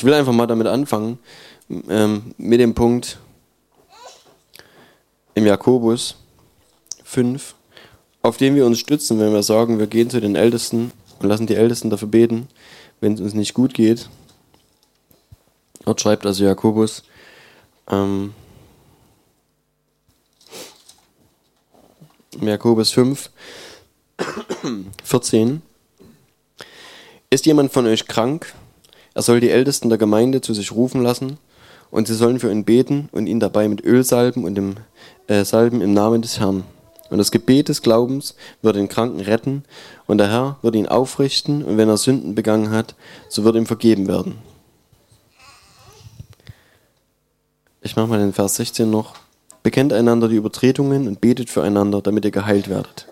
Ich will einfach mal damit anfangen, ähm, mit dem Punkt im Jakobus 5, auf den wir uns stützen, wenn wir sagen, wir gehen zu den Ältesten und lassen die Ältesten dafür beten, wenn es uns nicht gut geht. Dort schreibt also Jakobus, ähm, Jakobus 5, 14. Ist jemand von euch krank? Er soll die Ältesten der Gemeinde zu sich rufen lassen und sie sollen für ihn beten und ihn dabei mit Öl salben und dem äh, Salben im Namen des Herrn. Und das Gebet des Glaubens wird den Kranken retten und der Herr wird ihn aufrichten und wenn er Sünden begangen hat, so wird ihm vergeben werden. Ich mache mal den Vers 16 noch. Bekennt einander die Übertretungen und betet füreinander, damit ihr geheilt werdet.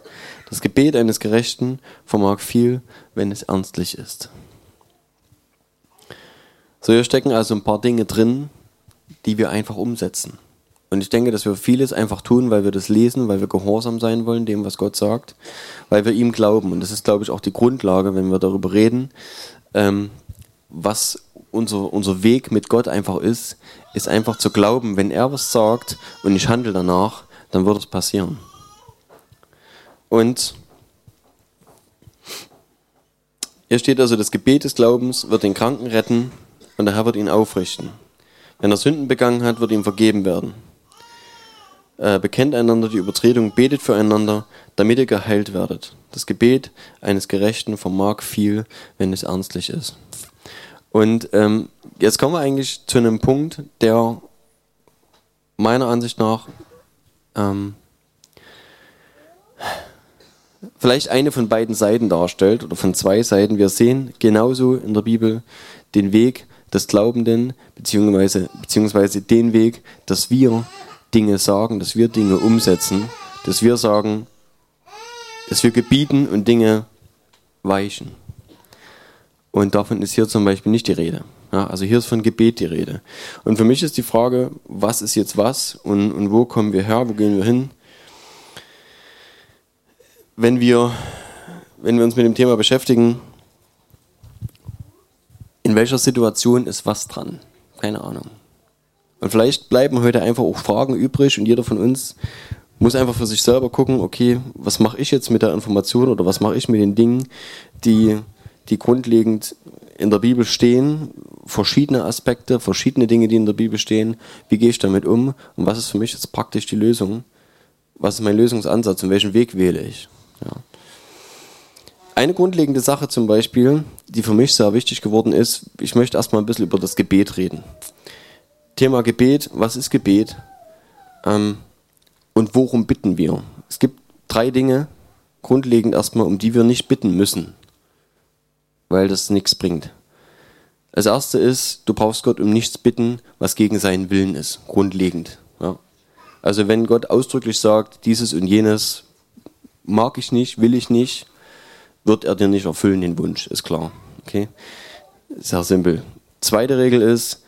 Das Gebet eines Gerechten vermag viel, wenn es ernstlich ist. So, hier stecken also ein paar Dinge drin, die wir einfach umsetzen. Und ich denke, dass wir vieles einfach tun, weil wir das lesen, weil wir gehorsam sein wollen, dem, was Gott sagt, weil wir ihm glauben. Und das ist, glaube ich, auch die Grundlage, wenn wir darüber reden, ähm, was unser, unser Weg mit Gott einfach ist, ist einfach zu glauben, wenn er was sagt und ich handle danach, dann wird es passieren. Und hier steht also, das Gebet des Glaubens wird den Kranken retten und der Herr wird ihn aufrichten. Wenn er Sünden begangen hat, wird ihm vergeben werden. Äh, bekennt einander die Übertretung, betet füreinander, damit ihr geheilt werdet. Das Gebet eines Gerechten vermag viel, wenn es ernstlich ist. Und ähm, jetzt kommen wir eigentlich zu einem Punkt, der meiner Ansicht nach ähm, vielleicht eine von beiden Seiten darstellt oder von zwei Seiten. Wir sehen genauso in der Bibel den Weg des Glaubenden, beziehungsweise, beziehungsweise den Weg, dass wir Dinge sagen, dass wir Dinge umsetzen, dass wir sagen, dass wir gebieten und Dinge weichen. Und davon ist hier zum Beispiel nicht die Rede. Ja, also hier ist von Gebet die Rede. Und für mich ist die Frage, was ist jetzt was und, und wo kommen wir her, wo gehen wir hin? Wenn wir, wenn wir uns mit dem Thema beschäftigen, in welcher Situation ist was dran? Keine Ahnung. Und vielleicht bleiben heute einfach auch Fragen übrig und jeder von uns muss einfach für sich selber gucken, okay, was mache ich jetzt mit der Information oder was mache ich mit den Dingen, die, die grundlegend in der Bibel stehen, verschiedene Aspekte, verschiedene Dinge, die in der Bibel stehen, wie gehe ich damit um und was ist für mich jetzt praktisch die Lösung, was ist mein Lösungsansatz und welchen Weg wähle ich. Ja. Eine grundlegende Sache zum Beispiel, die für mich sehr wichtig geworden ist, ich möchte erstmal ein bisschen über das Gebet reden. Thema Gebet, was ist Gebet? Ähm, und worum bitten wir? Es gibt drei Dinge, grundlegend erstmal, um die wir nicht bitten müssen, weil das nichts bringt. Als erste ist, du brauchst Gott um nichts bitten, was gegen seinen Willen ist, grundlegend. Ja. Also wenn Gott ausdrücklich sagt, dieses und jenes mag ich nicht, will ich nicht, wird er dir nicht erfüllen, den Wunsch, ist klar. Okay? Sehr simpel. Zweite Regel ist,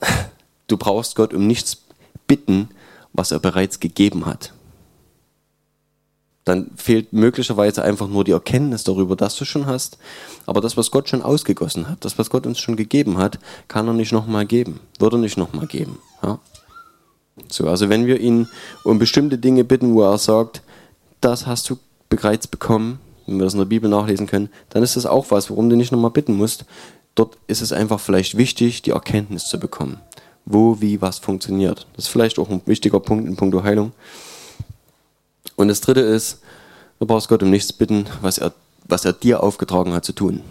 du brauchst Gott um nichts bitten, was er bereits gegeben hat. Dann fehlt möglicherweise einfach nur die Erkenntnis darüber, dass du schon hast. Aber das, was Gott schon ausgegossen hat, das, was Gott uns schon gegeben hat, kann er nicht nochmal geben. Wird er nicht nochmal geben. Ja? So, also wenn wir ihn um bestimmte Dinge bitten, wo er sagt, das hast du bereits bekommen, wenn wir das in der Bibel nachlesen können, dann ist das auch was, worum du nicht nochmal bitten musst. Dort ist es einfach vielleicht wichtig, die Erkenntnis zu bekommen. Wo, wie, was funktioniert. Das ist vielleicht auch ein wichtiger Punkt in puncto Heilung. Und das dritte ist, du brauchst Gott um nichts bitten, was er, was er dir aufgetragen hat zu tun.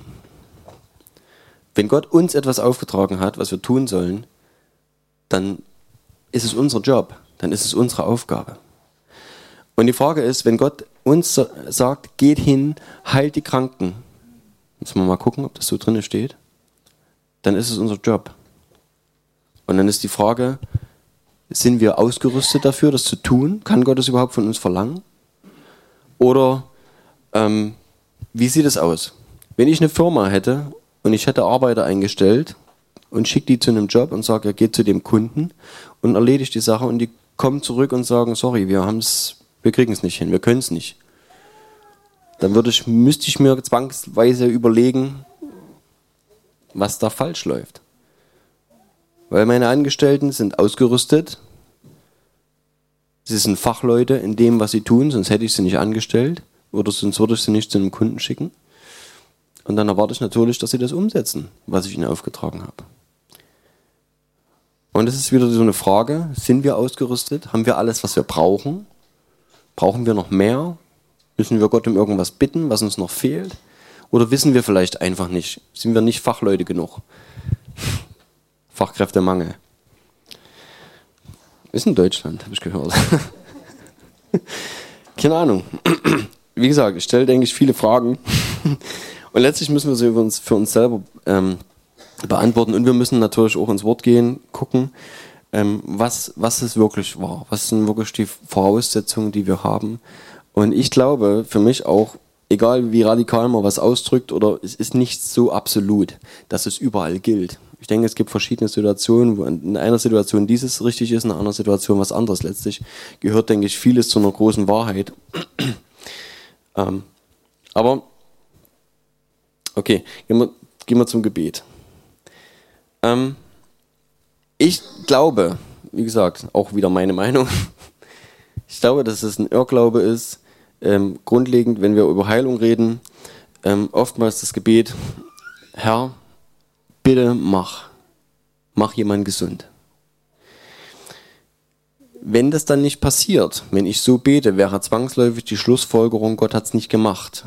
Wenn Gott uns etwas aufgetragen hat, was wir tun sollen, dann ist es unser Job, dann ist es unsere Aufgabe. Und die Frage ist, wenn Gott uns sagt, geht hin, heilt die Kranken, müssen wir mal gucken, ob das so drin steht, dann ist es unser Job. Und dann ist die Frage, sind wir ausgerüstet dafür, das zu tun? Kann Gott das überhaupt von uns verlangen? Oder ähm, wie sieht es aus? Wenn ich eine Firma hätte und ich hätte Arbeiter eingestellt und schicke die zu einem Job und sage, er geht zu dem Kunden und erledigt die Sache und die kommen zurück und sagen, sorry, wir haben es wir kriegen es nicht hin, wir können es nicht. Dann würde ich, müsste ich mir zwangsweise überlegen, was da falsch läuft. Weil meine Angestellten sind ausgerüstet. Sie sind Fachleute in dem, was sie tun, sonst hätte ich sie nicht angestellt oder sonst würde ich sie nicht zu einem Kunden schicken. Und dann erwarte ich natürlich, dass sie das umsetzen, was ich ihnen aufgetragen habe. Und es ist wieder so eine Frage, sind wir ausgerüstet? Haben wir alles, was wir brauchen? Brauchen wir noch mehr? Müssen wir Gott um irgendwas bitten, was uns noch fehlt? Oder wissen wir vielleicht einfach nicht? Sind wir nicht Fachleute genug? Fachkräftemangel. Ist in Deutschland, habe ich gehört. Keine Ahnung. Wie gesagt, ich stelle, denke ich, viele Fragen. Und letztlich müssen wir sie für uns, für uns selber ähm, beantworten. Und wir müssen natürlich auch ins Wort gehen, gucken, ähm, was, was es wirklich war. Was sind wirklich die Voraussetzungen, die wir haben. Und ich glaube, für mich auch, egal wie radikal man was ausdrückt, oder es ist nicht so absolut, dass es überall gilt. Ich denke, es gibt verschiedene Situationen, wo in einer Situation dieses richtig ist, in einer anderen Situation was anderes. Letztlich gehört, denke ich, vieles zu einer großen Wahrheit. ähm, aber, okay, gehen wir, gehen wir zum Gebet. Ähm, ich glaube, wie gesagt, auch wieder meine Meinung, ich glaube, dass es ein Irrglaube ist, ähm, grundlegend, wenn wir über Heilung reden, ähm, oftmals das Gebet, Herr, bitte mach, mach jemand gesund. Wenn das dann nicht passiert, wenn ich so bete, wäre zwangsläufig die Schlussfolgerung, Gott hat es nicht gemacht.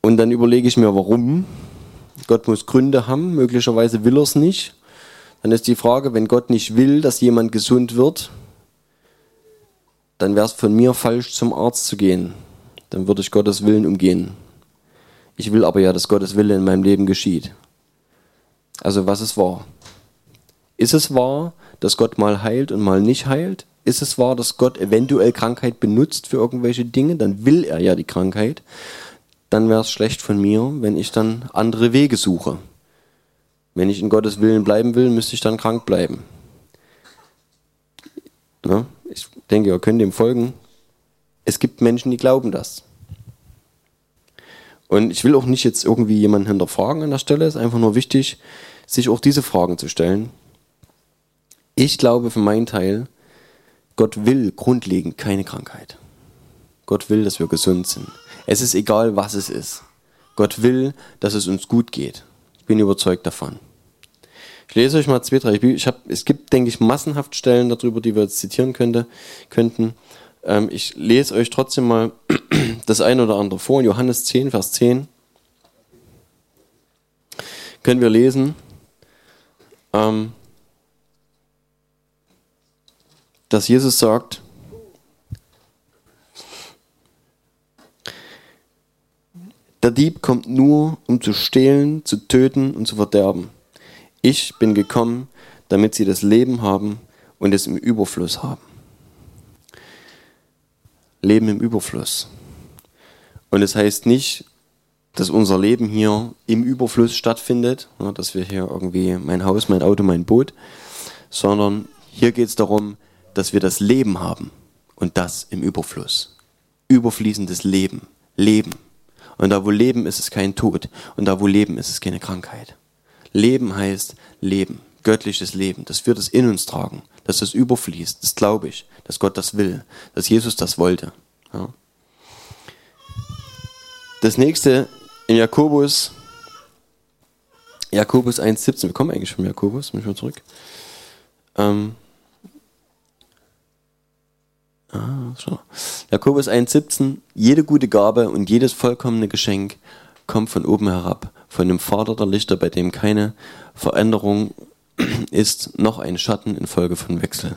Und dann überlege ich mir, warum. Gott muss Gründe haben, möglicherweise will er es nicht. Dann ist die Frage, wenn Gott nicht will, dass jemand gesund wird, dann wäre es von mir falsch, zum Arzt zu gehen. Dann würde ich Gottes Willen umgehen. Ich will aber ja, dass Gottes Wille in meinem Leben geschieht. Also was ist wahr? Ist es wahr, dass Gott mal heilt und mal nicht heilt? Ist es wahr, dass Gott eventuell Krankheit benutzt für irgendwelche Dinge? Dann will er ja die Krankheit. Dann wäre es schlecht von mir, wenn ich dann andere Wege suche. Wenn ich in Gottes Willen bleiben will, müsste ich dann krank bleiben. Ja? ich denke, ihr könnt dem folgen. Es gibt Menschen, die glauben das. Und ich will auch nicht jetzt irgendwie jemanden hinterfragen an der Stelle. Es ist einfach nur wichtig, sich auch diese Fragen zu stellen. Ich glaube für meinen Teil, Gott will grundlegend keine Krankheit. Gott will, dass wir gesund sind. Es ist egal, was es ist. Gott will, dass es uns gut geht. Ich bin überzeugt davon. Ich lese euch mal zwei, drei. Ich hab, es gibt, denke ich, massenhaft Stellen darüber, die wir jetzt zitieren könnte, könnten. Ähm, ich lese euch trotzdem mal das eine oder andere vor. In Johannes 10, Vers 10 können wir lesen, ähm, dass Jesus sagt, der Dieb kommt nur, um zu stehlen, zu töten und zu verderben. Ich bin gekommen, damit sie das Leben haben und es im Überfluss haben. Leben im Überfluss. Und es das heißt nicht, dass unser Leben hier im Überfluss stattfindet, dass wir hier irgendwie mein Haus, mein Auto, mein Boot, sondern hier geht es darum, dass wir das Leben haben und das im Überfluss. Überfließendes Leben. Leben. Und da wo Leben ist, ist kein Tod. Und da wo Leben ist, ist keine Krankheit. Leben heißt Leben, göttliches Leben, dass wir das in uns tragen, dass das überfließt. Das glaube ich, dass Gott das will, dass Jesus das wollte. Ja. Das nächste in Jakobus, Jakobus 1,17. Wir kommen eigentlich von Jakobus, ich mal zurück. Ähm, ah, so. Jakobus 1,17. Jede gute Gabe und jedes vollkommene Geschenk kommt von oben herab von dem Vater der Lichter, bei dem keine Veränderung ist, noch ein Schatten infolge von Wechsel.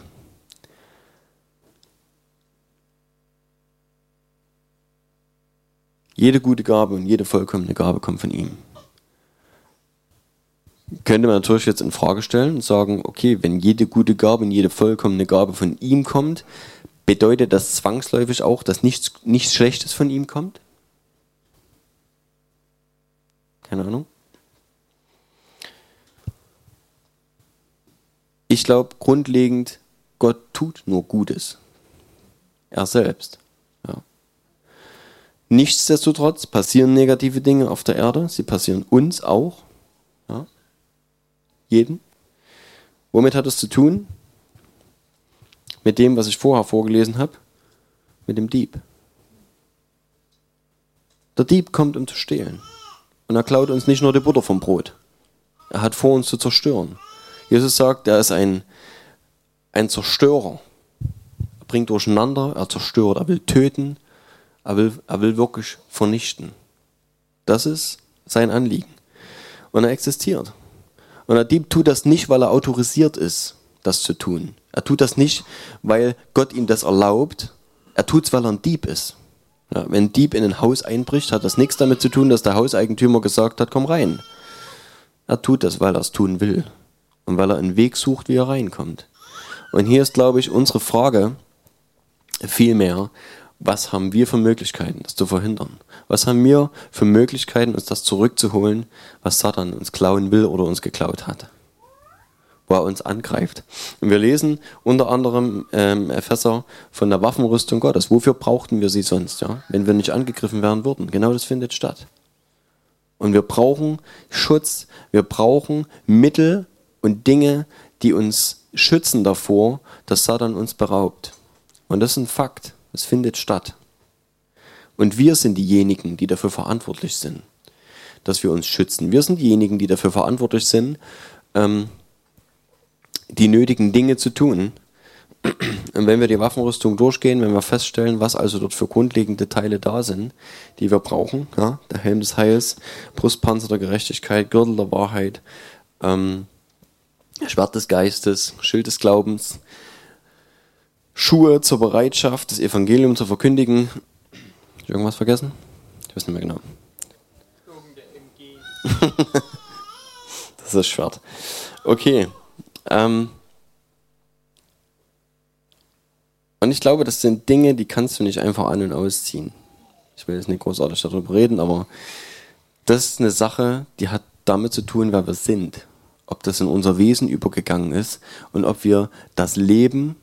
Jede gute Gabe und jede vollkommene Gabe kommt von ihm. Könnte man natürlich jetzt in Frage stellen und sagen, okay, wenn jede gute Gabe und jede vollkommene Gabe von ihm kommt, bedeutet das zwangsläufig auch, dass nichts, nichts Schlechtes von ihm kommt? Keine Ahnung. Ich glaube grundlegend, Gott tut nur Gutes. Er selbst. Ja. Nichtsdestotrotz passieren negative Dinge auf der Erde. Sie passieren uns auch. Ja. Jeden. Womit hat es zu tun? Mit dem, was ich vorher vorgelesen habe, mit dem Dieb. Der Dieb kommt, um zu stehlen. Und er klaut uns nicht nur die Butter vom Brot. Er hat vor, uns zu zerstören. Jesus sagt, er ist ein, ein Zerstörer. Er bringt durcheinander, er zerstört, er will töten, er will, er will wirklich vernichten. Das ist sein Anliegen. Und er existiert. Und der Dieb tut das nicht, weil er autorisiert ist, das zu tun. Er tut das nicht, weil Gott ihm das erlaubt. Er tut es, weil er ein Dieb ist. Ja, wenn ein Dieb in ein Haus einbricht, hat das nichts damit zu tun, dass der Hauseigentümer gesagt hat, komm rein. Er tut das, weil er es tun will. Und weil er einen Weg sucht, wie er reinkommt. Und hier ist, glaube ich, unsere Frage vielmehr, was haben wir für Möglichkeiten, das zu verhindern? Was haben wir für Möglichkeiten, uns das zurückzuholen, was Satan uns klauen will oder uns geklaut hat? Wo er uns angreift. Und wir lesen unter anderem ähm, Epheser von der Waffenrüstung Gottes. Wofür brauchten wir sie sonst, ja? wenn wir nicht angegriffen werden würden? Genau das findet statt. Und wir brauchen Schutz, wir brauchen Mittel und Dinge, die uns schützen davor, dass Satan uns beraubt. Und das ist ein Fakt. Es findet statt. Und wir sind diejenigen, die dafür verantwortlich sind, dass wir uns schützen. Wir sind diejenigen, die dafür verantwortlich sind, ähm, die nötigen Dinge zu tun. Und wenn wir die Waffenrüstung durchgehen, wenn wir feststellen, was also dort für grundlegende Teile da sind, die wir brauchen, ja, der Helm des Heils, Brustpanzer der Gerechtigkeit, Gürtel der Wahrheit, ähm, Schwert des Geistes, Schild des Glaubens, Schuhe zur Bereitschaft, das Evangelium zu verkündigen. Irgendwas vergessen? Ich weiß nicht mehr genau. das ist Schwert. Okay. Ähm und ich glaube, das sind Dinge, die kannst du nicht einfach an- und ausziehen. Ich will jetzt nicht großartig darüber reden, aber das ist eine Sache, die hat damit zu tun, wer wir sind. Ob das in unser Wesen übergegangen ist und ob wir das Leben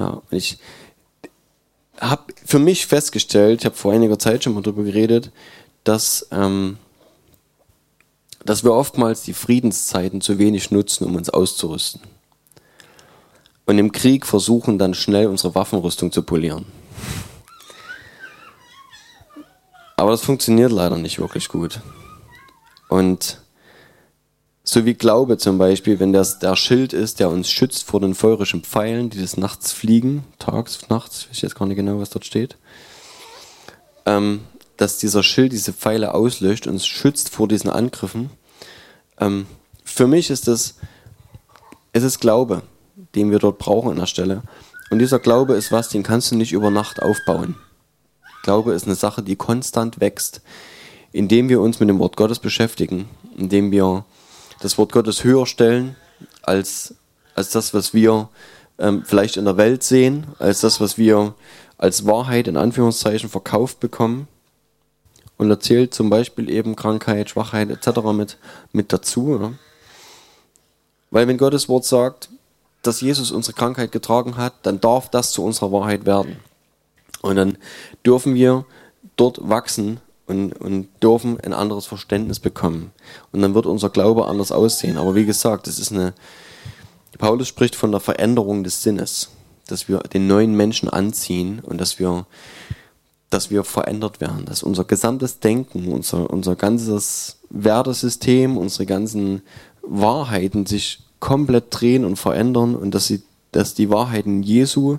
ja, ich habe für mich festgestellt, ich habe vor einiger Zeit schon mal darüber geredet, dass, ähm, dass wir oftmals die Friedenszeiten zu wenig nutzen, um uns auszurüsten. Und im Krieg versuchen dann schnell unsere Waffenrüstung zu polieren. Aber das funktioniert leider nicht wirklich gut. Und so wie Glaube zum Beispiel, wenn das der Schild ist, der uns schützt vor den feurischen Pfeilen, die des Nachts fliegen, tags, nachts, ich weiß jetzt gar nicht genau, was dort steht. Ähm, dass dieser Schild diese Pfeile auslöscht und uns schützt vor diesen Angriffen. Ähm, für mich ist das, es ist Glaube, den wir dort brauchen an der Stelle. Und dieser Glaube ist was, den kannst du nicht über Nacht aufbauen. Glaube ist eine Sache, die konstant wächst, indem wir uns mit dem Wort Gottes beschäftigen, indem wir das Wort Gottes höher stellen als, als das, was wir ähm, vielleicht in der Welt sehen, als das, was wir als Wahrheit in Anführungszeichen verkauft bekommen. Und erzählt zum Beispiel eben Krankheit, Schwachheit etc. mit, mit dazu. Ja? Weil wenn Gottes Wort sagt, dass Jesus unsere Krankheit getragen hat, dann darf das zu unserer Wahrheit werden. Und dann dürfen wir dort wachsen und, und dürfen ein anderes Verständnis bekommen. Und dann wird unser Glaube anders aussehen. Aber wie gesagt, es ist eine. Paulus spricht von der Veränderung des Sinnes, dass wir den neuen Menschen anziehen und dass wir, dass wir verändert werden, dass unser gesamtes Denken, unser, unser ganzes Wertesystem, unsere ganzen Wahrheiten sich komplett drehen und verändern und dass, sie, dass die Wahrheiten Jesu,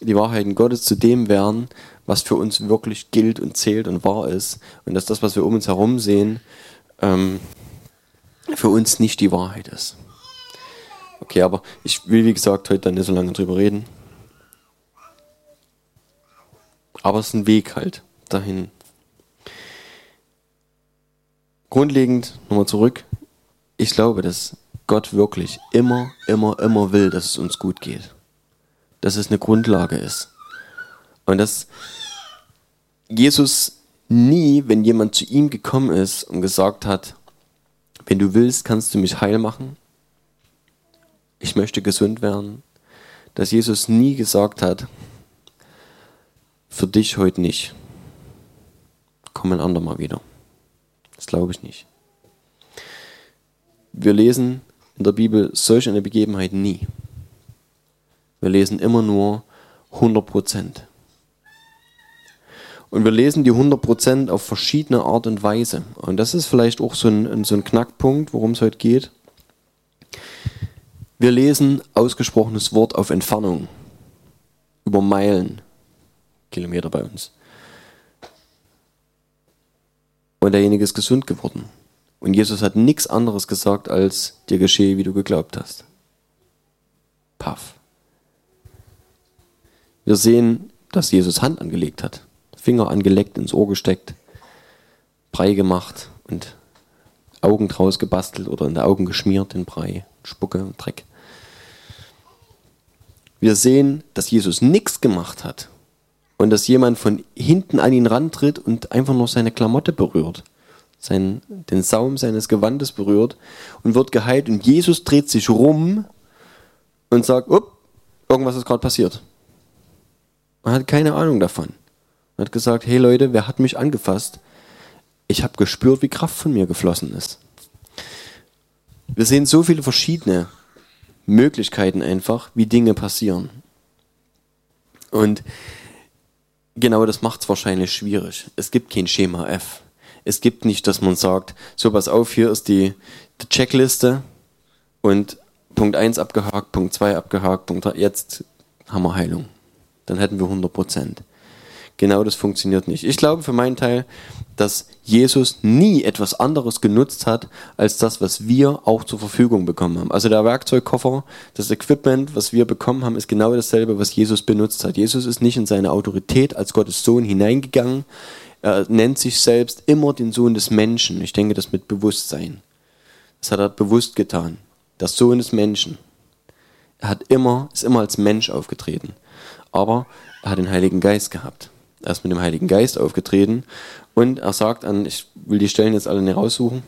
die Wahrheiten Gottes zu dem werden, was für uns wirklich gilt und zählt und wahr ist. Und dass das, was wir um uns herum sehen, ähm, für uns nicht die Wahrheit ist. Okay, aber ich will, wie gesagt, heute dann nicht so lange drüber reden. Aber es ist ein Weg halt dahin. Grundlegend, nochmal zurück, ich glaube, dass Gott wirklich immer, immer, immer will, dass es uns gut geht. Dass es eine Grundlage ist. Und dass Jesus nie, wenn jemand zu ihm gekommen ist und gesagt hat, wenn du willst, kannst du mich heil machen, ich möchte gesund werden, dass Jesus nie gesagt hat, für dich heute nicht. Komm ein andermal wieder. Das glaube ich nicht. Wir lesen in der Bibel solch eine Begebenheit nie. Wir lesen immer nur 100 Prozent. Und wir lesen die 100% auf verschiedene Art und Weise. Und das ist vielleicht auch so ein, so ein Knackpunkt, worum es heute geht. Wir lesen ausgesprochenes Wort auf Entfernung. Über Meilen, Kilometer bei uns. Und derjenige ist gesund geworden. Und Jesus hat nichts anderes gesagt, als dir geschehe, wie du geglaubt hast. Paff. Wir sehen, dass Jesus Hand angelegt hat. Finger angeleckt, ins Ohr gesteckt, Brei gemacht und Augen draus gebastelt oder in die Augen geschmiert, den Brei, Spucke und Dreck. Wir sehen, dass Jesus nichts gemacht hat und dass jemand von hinten an ihn rantritt und einfach nur seine Klamotte berührt, sein, den Saum seines Gewandes berührt und wird geheilt und Jesus dreht sich rum und sagt, upp, irgendwas ist gerade passiert. Man hat keine Ahnung davon und hat gesagt, hey Leute, wer hat mich angefasst? Ich habe gespürt, wie Kraft von mir geflossen ist. Wir sehen so viele verschiedene Möglichkeiten einfach, wie Dinge passieren. Und genau das macht es wahrscheinlich schwierig. Es gibt kein Schema F. Es gibt nicht, dass man sagt, so pass auf, hier ist die, die Checkliste und Punkt 1 abgehakt, Punkt 2 abgehakt, Punkt 3, jetzt haben wir Heilung. Dann hätten wir 100 Prozent. Genau das funktioniert nicht. Ich glaube für meinen Teil, dass Jesus nie etwas anderes genutzt hat, als das, was wir auch zur Verfügung bekommen haben. Also der Werkzeugkoffer, das Equipment, was wir bekommen haben, ist genau dasselbe, was Jesus benutzt hat. Jesus ist nicht in seine Autorität als Gottes Sohn hineingegangen. Er nennt sich selbst immer den Sohn des Menschen. Ich denke, das mit Bewusstsein. Das hat er bewusst getan. Der Sohn des Menschen. Er hat immer, ist immer als Mensch aufgetreten. Aber er hat den Heiligen Geist gehabt. Er ist mit dem Heiligen Geist aufgetreten und er sagt an, ich will die Stellen jetzt alle nicht raussuchen,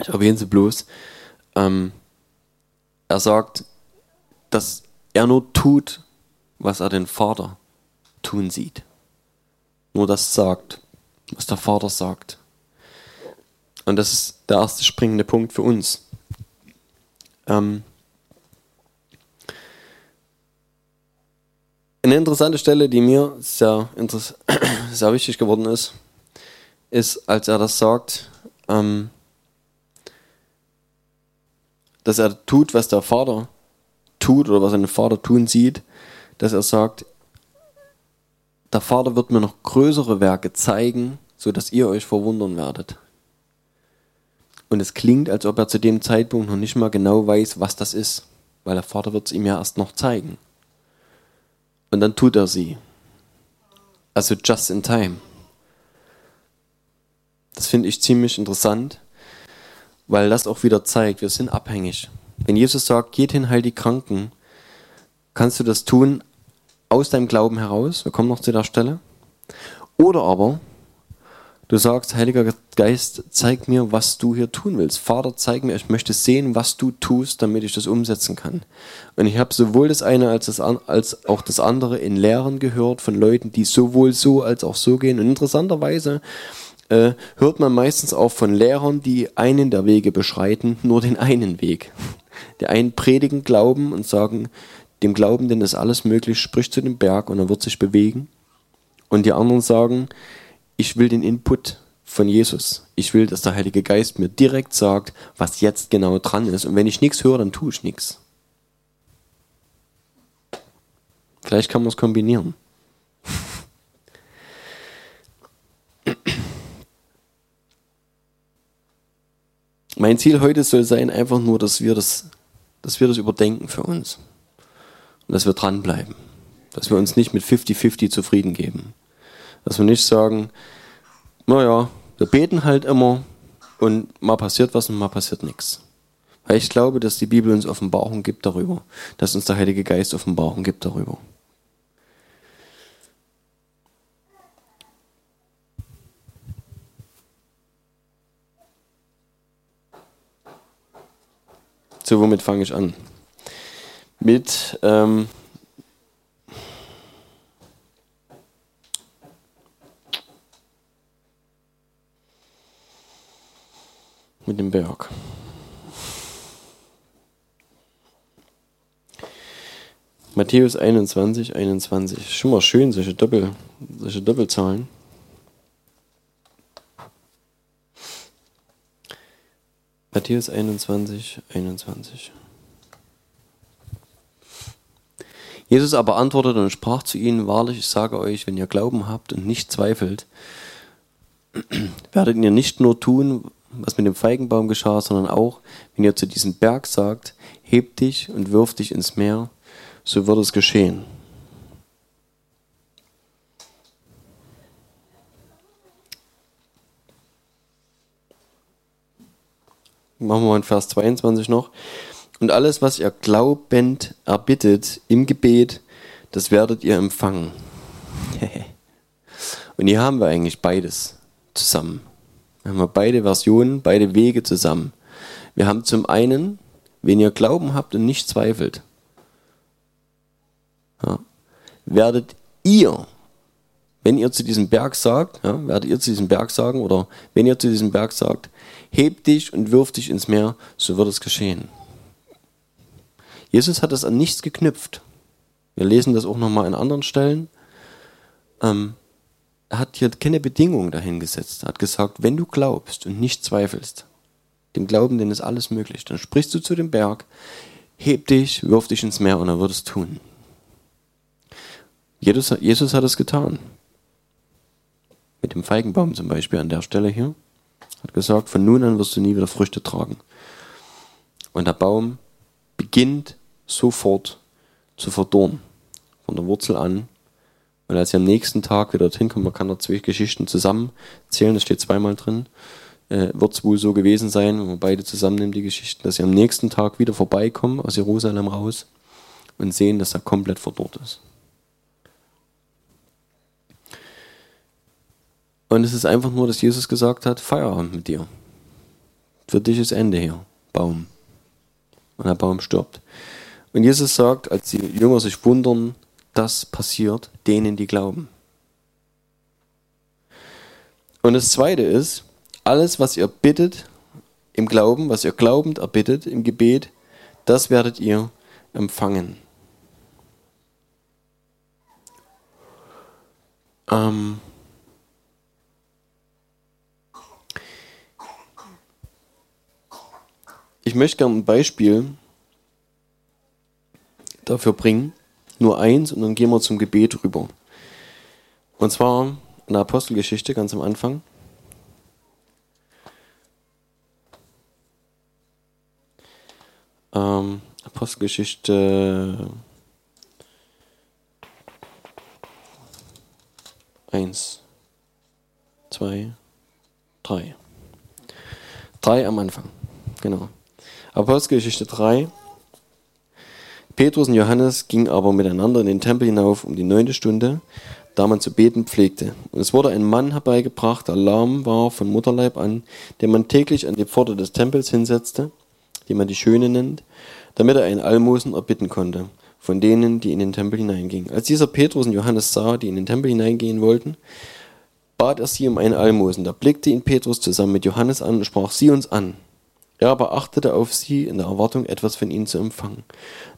ich erwähne sie bloß, ähm, er sagt, dass er nur tut, was er den Vater tun sieht. Nur das sagt, was der Vater sagt. Und das ist der erste springende Punkt für uns. Ähm, Eine interessante Stelle, die mir sehr, sehr wichtig geworden ist, ist, als er das sagt, ähm, dass er tut, was der Vater tut oder was ein Vater tun sieht, dass er sagt, der Vater wird mir noch größere Werke zeigen, so dass ihr euch verwundern werdet. Und es klingt, als ob er zu dem Zeitpunkt noch nicht mal genau weiß, was das ist, weil der Vater wird es ihm ja erst noch zeigen. Und dann tut er sie. Also just in time. Das finde ich ziemlich interessant, weil das auch wieder zeigt, wir sind abhängig. Wenn Jesus sagt, geht hin, heil die Kranken, kannst du das tun aus deinem Glauben heraus. Wir kommen noch zu der Stelle. Oder aber Du sagst, Heiliger Geist, zeig mir, was du hier tun willst. Vater, zeig mir, ich möchte sehen, was du tust, damit ich das umsetzen kann. Und ich habe sowohl das eine als, das, als auch das andere in Lehren gehört von Leuten, die sowohl so als auch so gehen. Und interessanterweise äh, hört man meistens auch von Lehrern, die einen der Wege beschreiten, nur den einen Weg. Die einen predigen Glauben und sagen, dem Glaubenden ist alles möglich, sprich zu dem Berg und er wird sich bewegen. Und die anderen sagen, ich will den Input von Jesus. Ich will, dass der Heilige Geist mir direkt sagt, was jetzt genau dran ist. Und wenn ich nichts höre, dann tue ich nichts. Vielleicht kann man es kombinieren. Mein Ziel heute soll sein, einfach nur, dass wir das, dass wir das überdenken für uns. Und dass wir dranbleiben. Dass wir uns nicht mit 50-50 zufrieden geben. Dass wir nicht sagen, naja, wir beten halt immer und mal passiert was und mal passiert nichts. Weil ich glaube, dass die Bibel uns Offenbarung gibt darüber, dass uns der Heilige Geist Offenbarung gibt darüber. So, womit fange ich an? Mit ähm, mit dem Berg. Matthäus 21, 21. Schon mal schön, solche, Doppel, solche Doppelzahlen. Matthäus 21, 21. Jesus aber antwortete und sprach zu ihnen, wahrlich, ich sage euch, wenn ihr Glauben habt und nicht zweifelt, werdet ihr nicht nur tun, was mit dem Feigenbaum geschah, sondern auch, wenn ihr zu diesem Berg sagt, heb dich und wirf dich ins Meer, so wird es geschehen. Machen wir mal in Vers 22 noch. Und alles, was ihr glaubend erbittet im Gebet, das werdet ihr empfangen. Und hier haben wir eigentlich beides zusammen. Wir haben beide Versionen, beide Wege zusammen. Wir haben zum einen, wenn ihr Glauben habt und nicht zweifelt, ja, werdet ihr, wenn ihr zu diesem Berg sagt, ja, werdet ihr zu diesem Berg sagen, oder wenn ihr zu diesem Berg sagt, heb dich und wirf dich ins Meer, so wird es geschehen. Jesus hat es an nichts geknüpft. Wir lesen das auch nochmal an anderen Stellen. Ähm, hat hier keine Bedingung dahingesetzt. Er hat gesagt, wenn du glaubst und nicht zweifelst, dem Glauben, denn ist alles möglich, dann sprichst du zu dem Berg, heb dich, wirf dich ins Meer und er wird es tun. Jesus, Jesus hat es getan. Mit dem Feigenbaum zum Beispiel an der Stelle hier. Hat gesagt, von nun an wirst du nie wieder Früchte tragen. Und der Baum beginnt sofort zu verdorren. Von der Wurzel an. Und als er am nächsten Tag wieder dorthin kommt, man kann da zwei Geschichten zusammenzählen, das steht zweimal drin, äh, wird es wohl so gewesen sein, wenn man beide zusammennimmt, die Geschichten, dass sie am nächsten Tag wieder vorbeikommen aus Jerusalem raus und sehen, dass er komplett verdorrt ist. Und es ist einfach nur, dass Jesus gesagt hat, Feierabend mit dir. Für dich ist Ende hier, Baum. Und der Baum stirbt. Und Jesus sagt, als die Jünger sich wundern, das passiert denen, die glauben. Und das Zweite ist, alles, was ihr bittet im Glauben, was ihr glaubend erbittet im Gebet, das werdet ihr empfangen. Ähm ich möchte gerne ein Beispiel dafür bringen. Nur eins und dann gehen wir zum Gebet rüber. Und zwar in der Apostelgeschichte ganz am Anfang. Ähm, Apostelgeschichte 1, 2, 3. 3 am Anfang, genau. Apostelgeschichte 3, Petrus und Johannes gingen aber miteinander in den Tempel hinauf um die neunte Stunde, da man zu beten pflegte. Und es wurde ein Mann herbeigebracht, der lahm war von Mutterleib an, den man täglich an die Pforte des Tempels hinsetzte, die man die Schöne nennt, damit er einen Almosen erbitten konnte, von denen, die in den Tempel hineingingen. Als dieser Petrus und Johannes sah, die in den Tempel hineingehen wollten, bat er sie um einen Almosen. Da blickte ihn Petrus zusammen mit Johannes an und sprach, sieh uns an. Er aber achtete auf sie in der Erwartung, etwas von ihnen zu empfangen.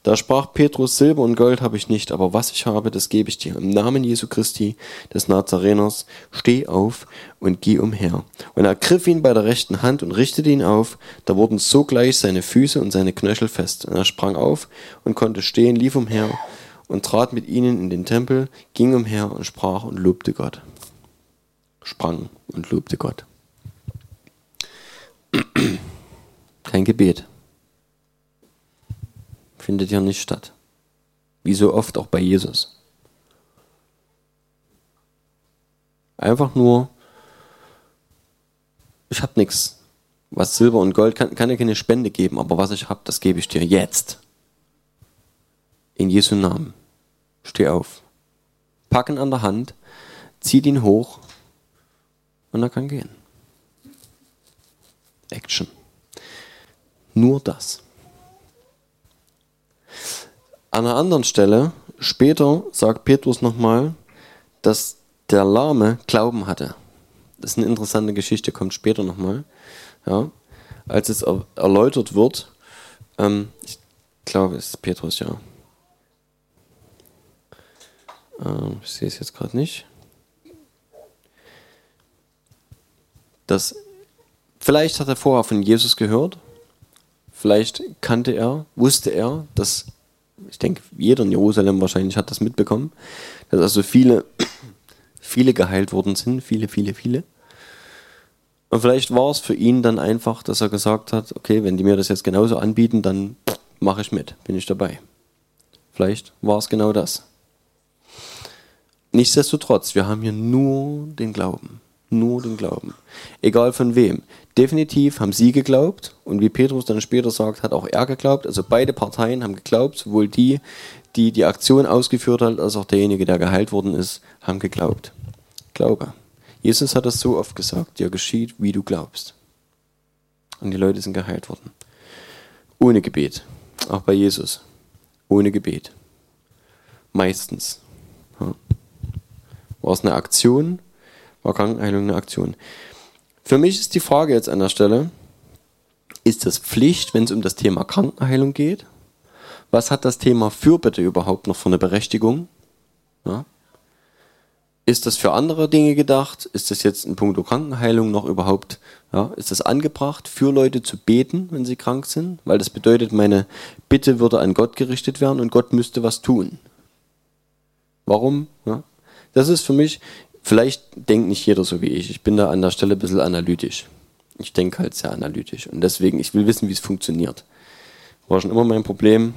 Da sprach Petrus, Silber und Gold habe ich nicht, aber was ich habe, das gebe ich dir. Im Namen Jesu Christi, des Nazareners, steh auf und geh umher. Und er griff ihn bei der rechten Hand und richtete ihn auf. Da wurden sogleich seine Füße und seine Knöchel fest. Und er sprang auf und konnte stehen, lief umher und trat mit ihnen in den Tempel, ging umher und sprach und lobte Gott. Sprang und lobte Gott kein Gebet. Findet ja nicht statt. Wie so oft auch bei Jesus. Einfach nur, ich habe nichts. Was Silber und Gold kann, kann ja keine Spende geben, aber was ich habe, das gebe ich dir jetzt. In Jesu Namen. Steh auf. Packen an der Hand, zieht ihn hoch und er kann gehen. Action. Nur das. An einer anderen Stelle, später sagt Petrus nochmal, dass der Lahme Glauben hatte. Das ist eine interessante Geschichte, kommt später nochmal. Ja, als es erläutert wird, ähm, ich glaube, es ist Petrus, ja. Ähm, ich sehe es jetzt gerade nicht. Das, vielleicht hat er vorher von Jesus gehört. Vielleicht kannte er, wusste er, dass, ich denke, jeder in Jerusalem wahrscheinlich hat das mitbekommen, dass also viele, viele geheilt worden sind, viele, viele, viele. Und vielleicht war es für ihn dann einfach, dass er gesagt hat, okay, wenn die mir das jetzt genauso anbieten, dann mache ich mit, bin ich dabei. Vielleicht war es genau das. Nichtsdestotrotz, wir haben hier nur den Glauben. Nur den Glauben. Egal von wem. Definitiv haben sie geglaubt und wie Petrus dann später sagt, hat auch er geglaubt. Also beide Parteien haben geglaubt, sowohl die, die die Aktion ausgeführt hat, als auch derjenige, der geheilt worden ist, haben geglaubt. Glaube. Jesus hat das so oft gesagt, dir geschieht, wie du glaubst. Und die Leute sind geheilt worden. Ohne Gebet. Auch bei Jesus. Ohne Gebet. Meistens. War es eine Aktion? War Krankenheilung eine Aktion? Für mich ist die Frage jetzt an der Stelle, ist das Pflicht, wenn es um das Thema Krankenheilung geht? Was hat das Thema Fürbitte überhaupt noch für eine Berechtigung? Ja. Ist das für andere Dinge gedacht? Ist das jetzt in puncto Krankenheilung noch überhaupt, ja, ist das angebracht, für Leute zu beten, wenn sie krank sind? Weil das bedeutet, meine Bitte würde an Gott gerichtet werden und Gott müsste was tun. Warum? Ja? Das ist für mich, vielleicht denkt nicht jeder so wie ich. Ich bin da an der Stelle ein bisschen analytisch. Ich denke halt sehr analytisch. Und deswegen, ich will wissen, wie es funktioniert. War schon immer mein Problem.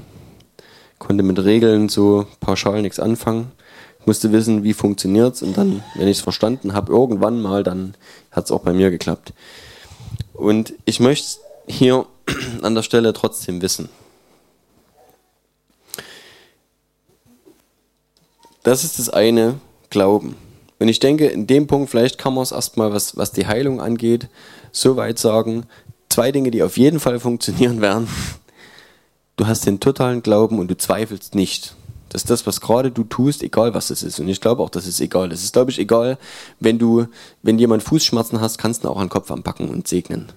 Konnte mit Regeln so pauschal nichts anfangen. Musste wissen, wie funktioniert es. Und dann, wenn ich es verstanden habe, irgendwann mal, dann hat es auch bei mir geklappt. Und ich möchte hier an der Stelle trotzdem wissen. Das ist das eine, Glauben. Und ich denke, in dem Punkt, vielleicht kann man es erstmal, was, was die Heilung angeht, so weit sagen, zwei Dinge, die auf jeden Fall funktionieren werden. Du hast den totalen Glauben und du zweifelst nicht. Das ist das, was gerade du tust, egal was es ist. Und ich glaube auch, dass es egal ist. Es ist, glaube ich, egal, wenn du, wenn jemand Fußschmerzen hast, kannst du auch einen Kopf anpacken und segnen.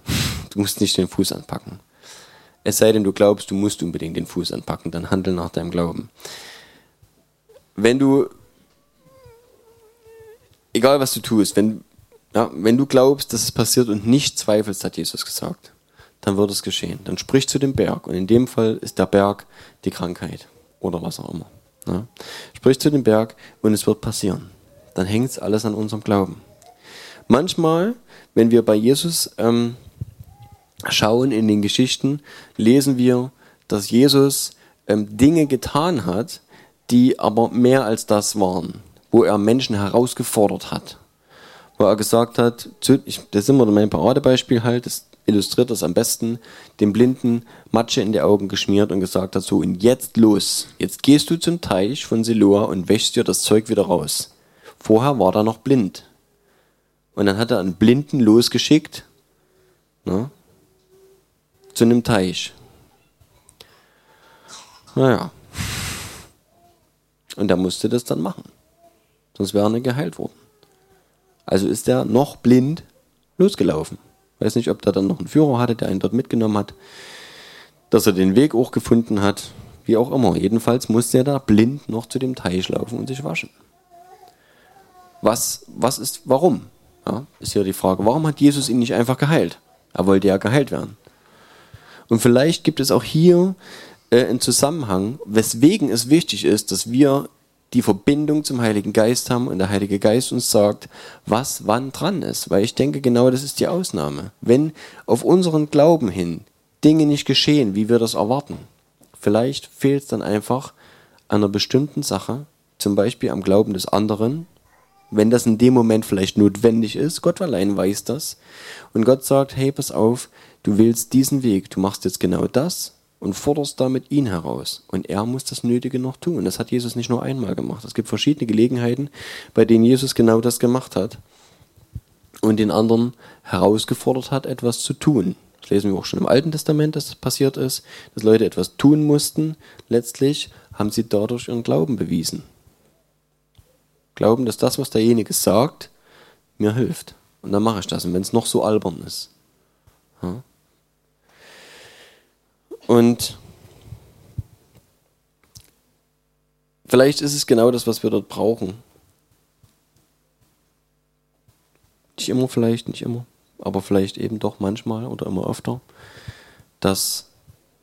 Du musst nicht den Fuß anpacken. Es sei denn, du glaubst, du musst unbedingt den Fuß anpacken, dann handel nach deinem Glauben. Wenn du egal was du tust, wenn, ja, wenn du glaubst, dass es passiert und nicht zweifelst, hat Jesus gesagt, dann wird es geschehen. Dann sprich zu dem Berg. Und in dem Fall ist der Berg die Krankheit oder was auch immer. Ja. Sprich zu dem Berg und es wird passieren. Dann hängt es alles an unserem Glauben. Manchmal, wenn wir bei Jesus ähm, schauen in den Geschichten, lesen wir, dass Jesus ähm, Dinge getan hat, die aber mehr als das waren wo er Menschen herausgefordert hat. Wo er gesagt hat, das ist immer mein Paradebeispiel halt, das illustriert das am besten, dem Blinden Matsche in die Augen geschmiert und gesagt hat, so und jetzt los, jetzt gehst du zum Teich von Siloa und wäschst dir das Zeug wieder raus. Vorher war er noch blind. Und dann hat er einen Blinden losgeschickt ne, zu einem Teich. Naja. Und er musste das dann machen sonst wäre er nicht geheilt worden. Also ist er noch blind losgelaufen. Weiß nicht, ob der dann noch einen Führer hatte, der ihn dort mitgenommen hat, dass er den Weg auch gefunden hat, wie auch immer. Jedenfalls musste er da blind noch zu dem Teich laufen und sich waschen. Was, was ist, warum? Ja, ist ja die Frage, warum hat Jesus ihn nicht einfach geheilt? Er wollte ja geheilt werden. Und vielleicht gibt es auch hier äh, einen Zusammenhang, weswegen es wichtig ist, dass wir die Verbindung zum Heiligen Geist haben und der Heilige Geist uns sagt, was wann dran ist. Weil ich denke, genau das ist die Ausnahme. Wenn auf unseren Glauben hin Dinge nicht geschehen, wie wir das erwarten, vielleicht fehlt es dann einfach an einer bestimmten Sache, zum Beispiel am Glauben des anderen, wenn das in dem Moment vielleicht notwendig ist. Gott allein weiß das. Und Gott sagt, hey, pass auf, du willst diesen Weg, du machst jetzt genau das, und forderst damit ihn heraus. Und er muss das Nötige noch tun. Das hat Jesus nicht nur einmal gemacht. Es gibt verschiedene Gelegenheiten, bei denen Jesus genau das gemacht hat und den anderen herausgefordert hat, etwas zu tun. Das lesen wir auch schon im Alten Testament, dass das passiert ist, dass Leute etwas tun mussten. Letztlich haben sie dadurch ihren Glauben bewiesen. Glauben, dass das, was derjenige sagt, mir hilft. Und dann mache ich das. Und wenn es noch so albern ist. Ja? Und vielleicht ist es genau das, was wir dort brauchen. Nicht immer vielleicht, nicht immer, aber vielleicht eben doch manchmal oder immer öfter, dass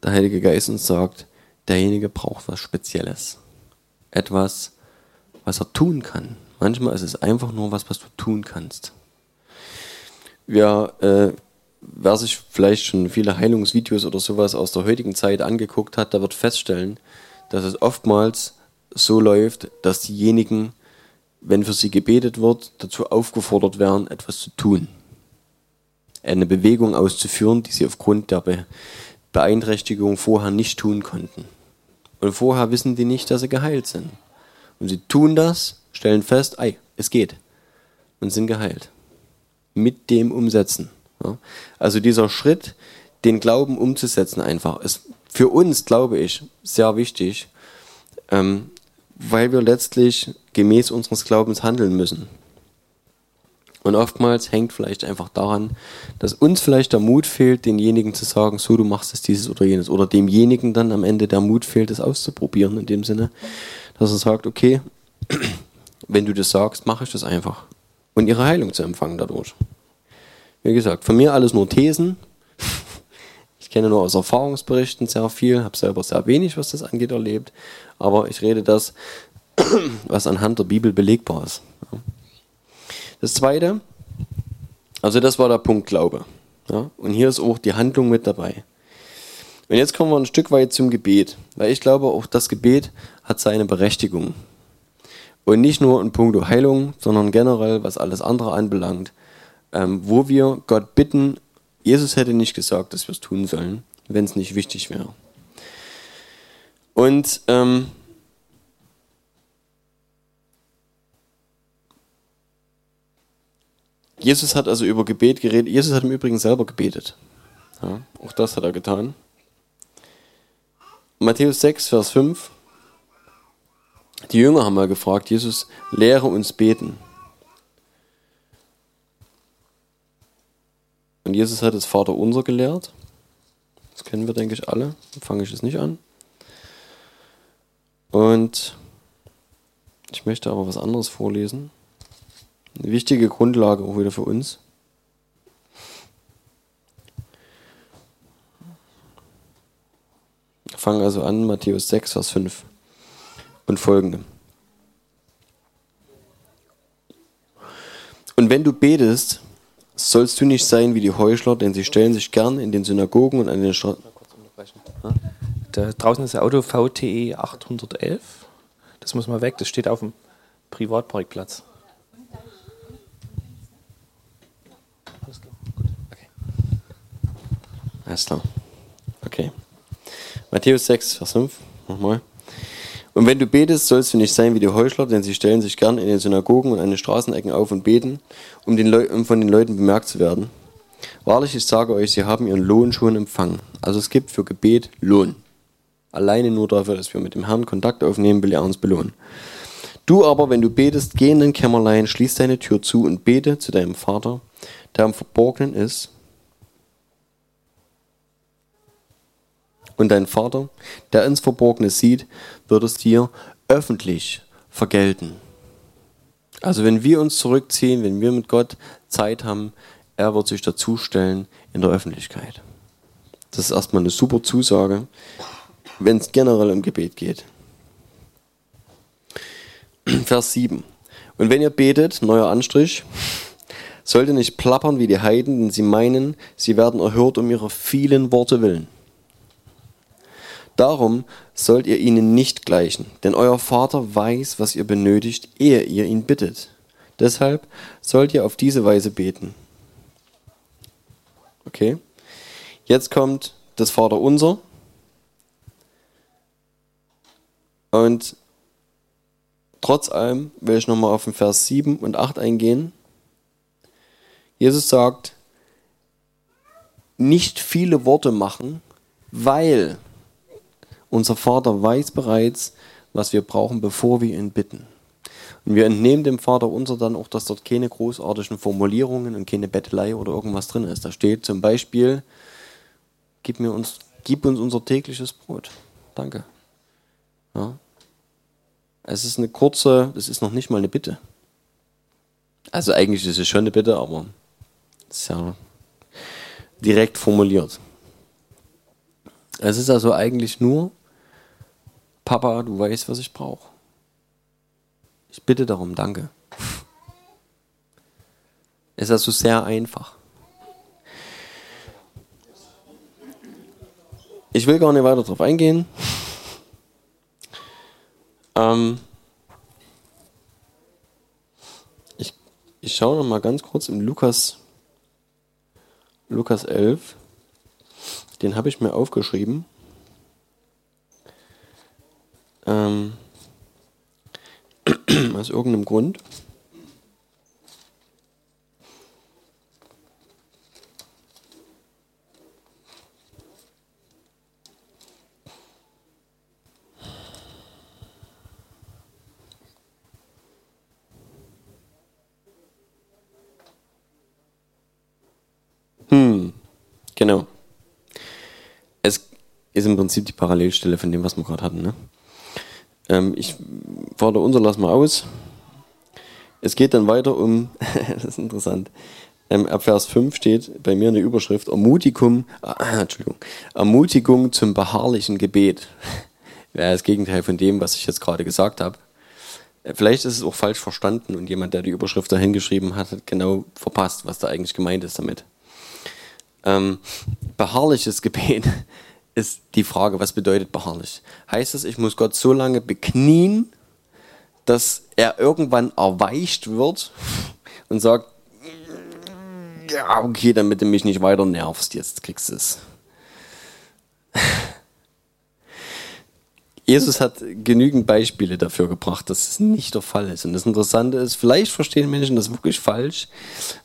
der Heilige Geist uns sagt, derjenige braucht was Spezielles. Etwas, was er tun kann. Manchmal ist es einfach nur was, was du tun kannst. Wir, äh, wer sich vielleicht schon viele Heilungsvideos oder sowas aus der heutigen Zeit angeguckt hat, der wird feststellen, dass es oftmals so läuft, dass diejenigen, wenn für sie gebetet wird, dazu aufgefordert werden, etwas zu tun. Eine Bewegung auszuführen, die sie aufgrund der Be Beeinträchtigung vorher nicht tun konnten. Und vorher wissen die nicht, dass sie geheilt sind. Und sie tun das, stellen fest, ei, es geht. Und sind geheilt. Mit dem Umsetzen. Also dieser Schritt, den Glauben umzusetzen einfach, ist für uns, glaube ich, sehr wichtig, ähm, weil wir letztlich gemäß unseres Glaubens handeln müssen. Und oftmals hängt vielleicht einfach daran, dass uns vielleicht der Mut fehlt, denjenigen zu sagen, so du machst es dieses oder jenes. Oder demjenigen dann am Ende der Mut fehlt, es auszuprobieren, in dem Sinne, dass er sagt, okay, wenn du das sagst, mache ich das einfach. Und ihre Heilung zu empfangen dadurch. Wie gesagt, von mir alles nur Thesen. Ich kenne nur aus Erfahrungsberichten sehr viel, habe selber sehr wenig, was das angeht, erlebt. Aber ich rede das, was anhand der Bibel belegbar ist. Das zweite, also das war der Punkt Glaube. Und hier ist auch die Handlung mit dabei. Und jetzt kommen wir ein Stück weit zum Gebet, weil ich glaube, auch das Gebet hat seine Berechtigung. Und nicht nur in puncto Heilung, sondern generell, was alles andere anbelangt, ähm, wo wir Gott bitten, Jesus hätte nicht gesagt, dass wir es tun sollen, wenn es nicht wichtig wäre. Und ähm, Jesus hat also über Gebet geredet. Jesus hat im Übrigen selber gebetet. Ja, auch das hat er getan. Matthäus 6, Vers 5. Die Jünger haben mal gefragt, Jesus, lehre uns beten. Und Jesus hat das Vater unser gelehrt. Das kennen wir, denke ich, alle. Fange ich es nicht an. Und ich möchte aber was anderes vorlesen. Eine wichtige Grundlage auch wieder für uns. Ich fange also an, Matthäus 6, Vers 5 und folgende. Und wenn du betest, sollst du nicht sein wie die Heuchler, denn sie stellen sich gern in den Synagogen und an den Straßen. Da draußen ist das Auto VTE 811. Das muss mal weg, das steht auf dem Privatparkplatz. Klar. Alles klar. Okay. Matthäus 6, Vers 5. Nochmal. Und wenn du betest, sollst du nicht sein wie die Heuchler, denn sie stellen sich gern in den Synagogen und an den Straßenecken auf und beten, um, um von den Leuten bemerkt zu werden. Wahrlich, ich sage euch, sie haben ihren Lohn schon empfangen. Also es gibt für Gebet Lohn. Alleine nur dafür, dass wir mit dem Herrn Kontakt aufnehmen, will er uns belohnen. Du aber, wenn du betest, geh in den Kämmerlein, schließ deine Tür zu und bete zu deinem Vater, der im Verborgenen ist, Und dein Vater, der ins Verborgene sieht, wird es dir öffentlich vergelten. Also wenn wir uns zurückziehen, wenn wir mit Gott Zeit haben, er wird sich dazustellen in der Öffentlichkeit. Das ist erstmal eine super Zusage, wenn es generell um Gebet geht. Vers 7. Und wenn ihr betet, neuer Anstrich, sollt ihr nicht plappern wie die Heiden, denn sie meinen, sie werden erhört um ihre vielen Worte willen. Darum sollt ihr ihnen nicht gleichen, denn euer Vater weiß, was ihr benötigt, ehe ihr ihn bittet. Deshalb sollt ihr auf diese Weise beten. Okay? Jetzt kommt das Vaterunser. Und trotz allem will ich nochmal auf den Vers 7 und 8 eingehen. Jesus sagt, nicht viele Worte machen, weil unser Vater weiß bereits, was wir brauchen, bevor wir ihn bitten. Und wir entnehmen dem Vater unser dann auch, dass dort keine großartigen Formulierungen und keine Bettelei oder irgendwas drin ist. Da steht zum Beispiel, gib, mir uns, gib uns unser tägliches Brot. Danke. Ja. Es ist eine kurze, das ist noch nicht mal eine Bitte. Also eigentlich ist es schon eine Bitte, aber es ist ja direkt formuliert. Es ist also eigentlich nur, Papa, du weißt, was ich brauche. Ich bitte darum, danke. Es ist also sehr einfach. Ich will gar nicht weiter darauf eingehen. Ähm ich, ich schaue noch mal ganz kurz im Lukas, Lukas 11. Den habe ich mir aufgeschrieben. Ähm, aus irgendeinem Grund. Hm, genau. Es ist im Prinzip die Parallelstelle von dem, was wir gerade hatten. Ne? Ähm, ich fordere unser Lass mal aus. Es geht dann weiter um, das ist interessant, ähm, ab Vers 5 steht bei mir eine Überschrift, Ermutigung, äh, Entschuldigung, Ermutigung zum beharrlichen Gebet. Wäre das Gegenteil von dem, was ich jetzt gerade gesagt habe. Äh, vielleicht ist es auch falsch verstanden und jemand, der die Überschrift da hingeschrieben hat, hat genau verpasst, was da eigentlich gemeint ist damit. Ähm, beharrliches Gebet ist die Frage, was bedeutet beharrlich? Heißt es, ich muss Gott so lange beknien, dass er irgendwann erweicht wird und sagt, ja, okay, damit du mich nicht weiter nervst, jetzt kriegst du es. Jesus hat genügend Beispiele dafür gebracht, dass es nicht der Fall ist. Und das Interessante ist, vielleicht verstehen Menschen das wirklich falsch,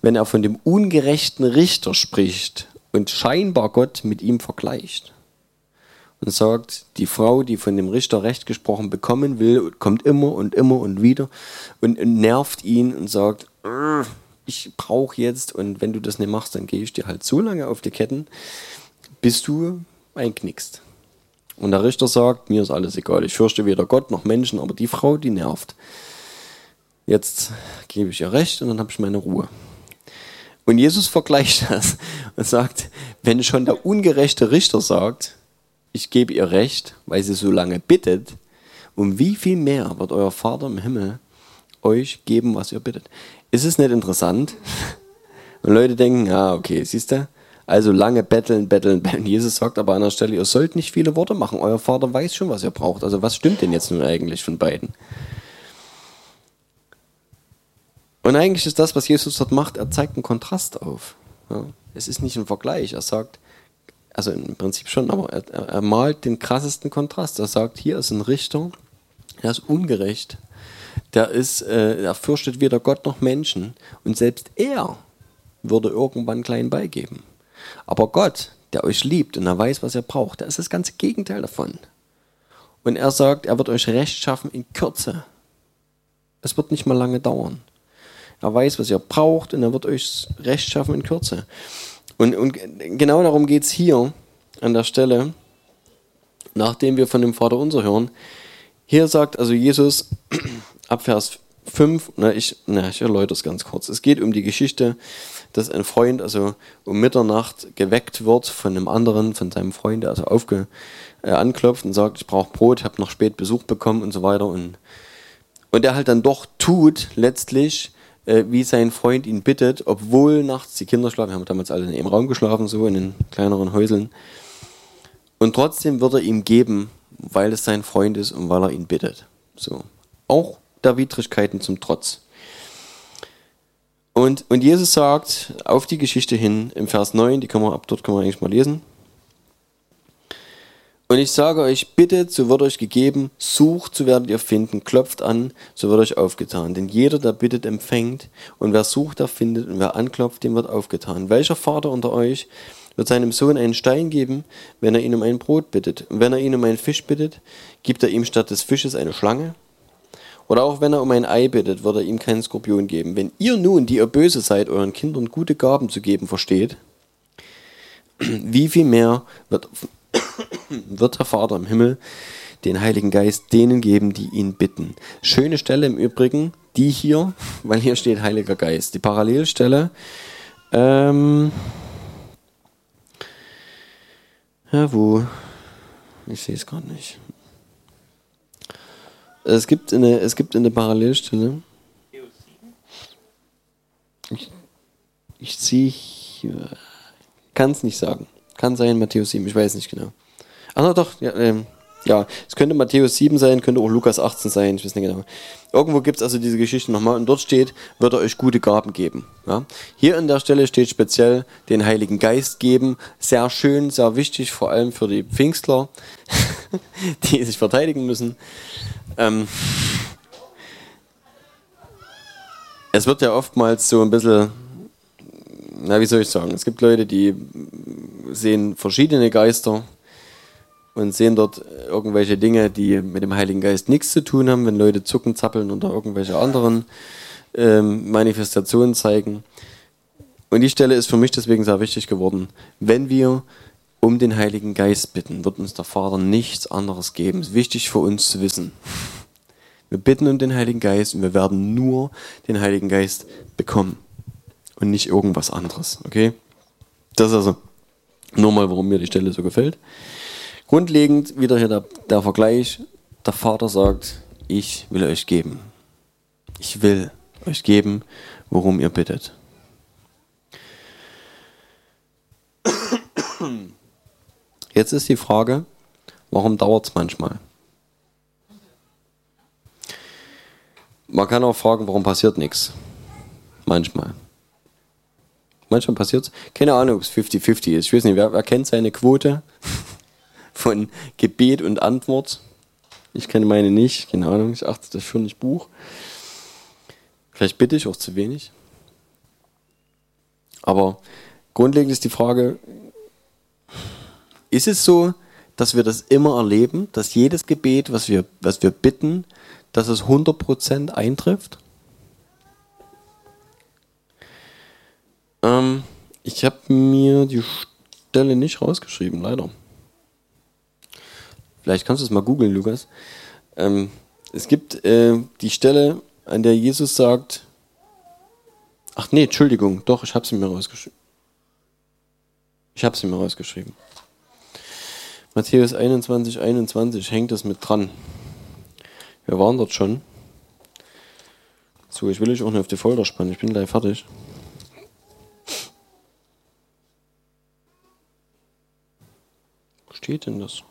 wenn er von dem ungerechten Richter spricht und scheinbar Gott mit ihm vergleicht und sagt, die Frau, die von dem Richter Recht gesprochen bekommen will, kommt immer und immer und wieder und, nervt ihn und sagt, ich brauche jetzt und wenn du das nicht machst, dann gehe ich dir halt so lange auf die Ketten, bis du einknickst. Und der Richter sagt, mir ist alles egal, ich fürchte weder Gott noch Menschen, aber die Frau, die nervt. Jetzt gebe ich ihr Recht und dann habe ich meine Ruhe. Und Jesus vergleicht das und sagt, wenn schon der ungerechte Richter sagt, ich gebe ihr Recht, weil sie so lange bittet, um wie viel mehr wird euer Vater im Himmel euch geben, was ihr bittet. Ist es nicht interessant? Und Leute denken, ah, okay, siehst du? Also lange betteln, betteln, betteln. Jesus sagt aber an der Stelle, ihr sollt nicht viele Worte machen. Euer Vater weiß schon, was ihr braucht. Also was stimmt denn jetzt nun eigentlich von beiden? Und eigentlich ist das, was Jesus dort macht, er zeigt einen Kontrast auf. Ja, es ist nicht ein Vergleich. Er sagt, also im Prinzip schon, aber er, er, malt den krassesten Kontrast. Er sagt, hier ist ein Richter, der ist ungerecht, der ist, äh, er fürchtet weder Gott noch Menschen und selbst er würde irgendwann klein beigeben. Aber Gott, der euch liebt und er weiß, was ihr braucht, der ist das ganze Gegenteil davon. Und er sagt, er wird euch Recht schaffen in Kürze. Es wird nicht mal lange dauern. Er weiß, was ihr braucht und er wird euch Recht schaffen in Kürze. Und, und genau darum geht es hier an der Stelle, nachdem wir von dem Vater unser hören. Hier sagt also Jesus ab Vers 5, na, ich, na, ich erläutere es ganz kurz. Es geht um die Geschichte, dass ein Freund also um Mitternacht geweckt wird von einem anderen, von seinem Freund, der also aufge, äh, anklopft und sagt, ich brauche Brot, habe noch spät Besuch bekommen und so weiter. Und, und er halt dann doch tut, letztlich, äh, wie sein Freund ihn bittet, obwohl nachts die Kinder schlafen, wir haben damals alle in einem Raum geschlafen, so in den kleineren Häuseln. Und trotzdem wird er ihm geben, weil es sein Freund ist und weil er ihn bittet. So. Auch der Widrigkeiten zum Trotz. Und, und Jesus sagt auf die Geschichte hin im Vers 9, die kann man ab dort kann man eigentlich mal lesen. Und ich sage euch, bittet, so wird euch gegeben, sucht, so werdet ihr finden, klopft an, so wird euch aufgetan. Denn jeder, der bittet, empfängt, und wer sucht, der findet, und wer anklopft, dem wird aufgetan. Welcher Vater unter euch wird seinem Sohn einen Stein geben, wenn er ihn um ein Brot bittet? Und wenn er ihn um einen Fisch bittet, gibt er ihm statt des Fisches eine Schlange? Oder auch wenn er um ein Ei bittet, wird er ihm keinen Skorpion geben. Wenn ihr nun, die ihr böse seid, euren Kindern gute Gaben zu geben versteht, wie viel mehr wird wird der Vater im Himmel den Heiligen Geist denen geben, die ihn bitten. Schöne Stelle im Übrigen, die hier, weil hier steht Heiliger Geist. Die Parallelstelle, ähm, ja, wo? Ich sehe es gerade nicht. Es gibt eine, es gibt eine Parallelstelle. Ich, ich sehe, kann es nicht sagen. Kann sein Matthäus 7, ich weiß nicht genau. Ach doch, ja, ähm, ja, es könnte Matthäus 7 sein, könnte auch Lukas 18 sein, ich weiß nicht genau. Irgendwo gibt es also diese Geschichte nochmal und dort steht, wird er euch gute Gaben geben. Ja? Hier an der Stelle steht speziell den Heiligen Geist geben. Sehr schön, sehr wichtig, vor allem für die Pfingstler, die sich verteidigen müssen. Ähm, es wird ja oftmals so ein bisschen, na wie soll ich sagen, es gibt Leute, die sehen verschiedene Geister und sehen dort irgendwelche Dinge, die mit dem Heiligen Geist nichts zu tun haben, wenn Leute zucken, zappeln oder irgendwelche anderen ähm, Manifestationen zeigen. Und die Stelle ist für mich deswegen sehr wichtig geworden. Wenn wir um den Heiligen Geist bitten, wird uns der Vater nichts anderes geben. Ist wichtig für uns zu wissen. Wir bitten um den Heiligen Geist und wir werden nur den Heiligen Geist bekommen und nicht irgendwas anderes. Okay? Das ist also nur mal, warum mir die Stelle so gefällt. Grundlegend wieder hier der, der Vergleich. Der Vater sagt, ich will euch geben. Ich will euch geben, worum ihr bittet. Jetzt ist die Frage, warum dauert es manchmal? Man kann auch fragen, warum passiert nichts? Manchmal. Manchmal passiert es. Keine Ahnung, ob es 50-50 ist. Ich weiß nicht, wer, wer kennt seine Quote? von Gebet und Antwort. Ich kenne meine nicht, keine Ahnung, ich achte das schon nicht Buch. Vielleicht bitte ich auch zu wenig. Aber grundlegend ist die Frage, ist es so, dass wir das immer erleben, dass jedes Gebet, was wir, was wir bitten, dass es 100% eintrifft? Ähm, ich habe mir die Stelle nicht rausgeschrieben, leider. Vielleicht kannst du es mal googeln, Lukas. Ähm, es gibt äh, die Stelle, an der Jesus sagt, ach nee, Entschuldigung, doch, ich habe sie mir rausgeschrieben. Ich habe sie mir rausgeschrieben. Matthäus 21, 21 hängt das mit dran. Wir waren dort schon. So, ich will euch auch nicht auf die Folter spannen, ich bin gleich fertig. Wo steht denn das?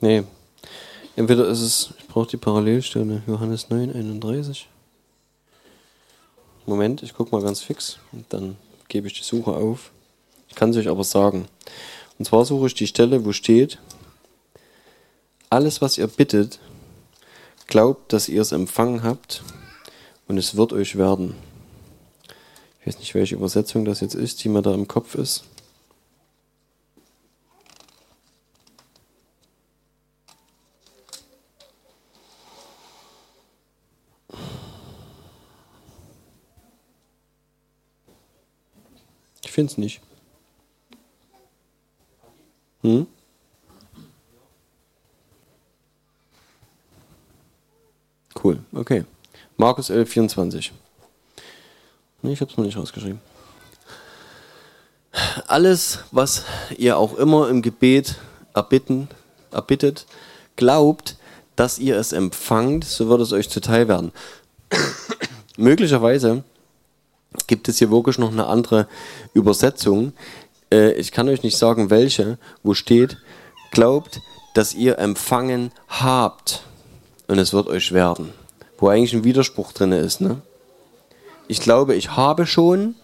Nee. Entweder ist es, ich brauche die Parallelstelle, Johannes 9, 31. Moment, ich gucke mal ganz fix und dann gebe ich die Suche auf. Ich kann es euch aber sagen. Und zwar suche ich die Stelle, wo steht, alles was ihr bittet, glaubt, dass ihr es empfangen habt und es wird euch werden. Ich weiß nicht, welche Übersetzung das jetzt ist, die mir da im Kopf ist. Ich finde es nicht. Hm? Cool, okay. Markus 11, 24. Nee, ich habe es mir nicht rausgeschrieben. Alles, was ihr auch immer im Gebet erbitten, erbittet, glaubt, dass ihr es empfangt, so wird es euch zuteil werden. Möglicherweise gibt es hier wirklich noch eine andere Übersetzung. Äh, ich kann euch nicht sagen, welche, wo steht, glaubt, dass ihr empfangen habt und es wird euch werden. Wo eigentlich ein Widerspruch drin ist, ne? Ich glaube, ich habe schon,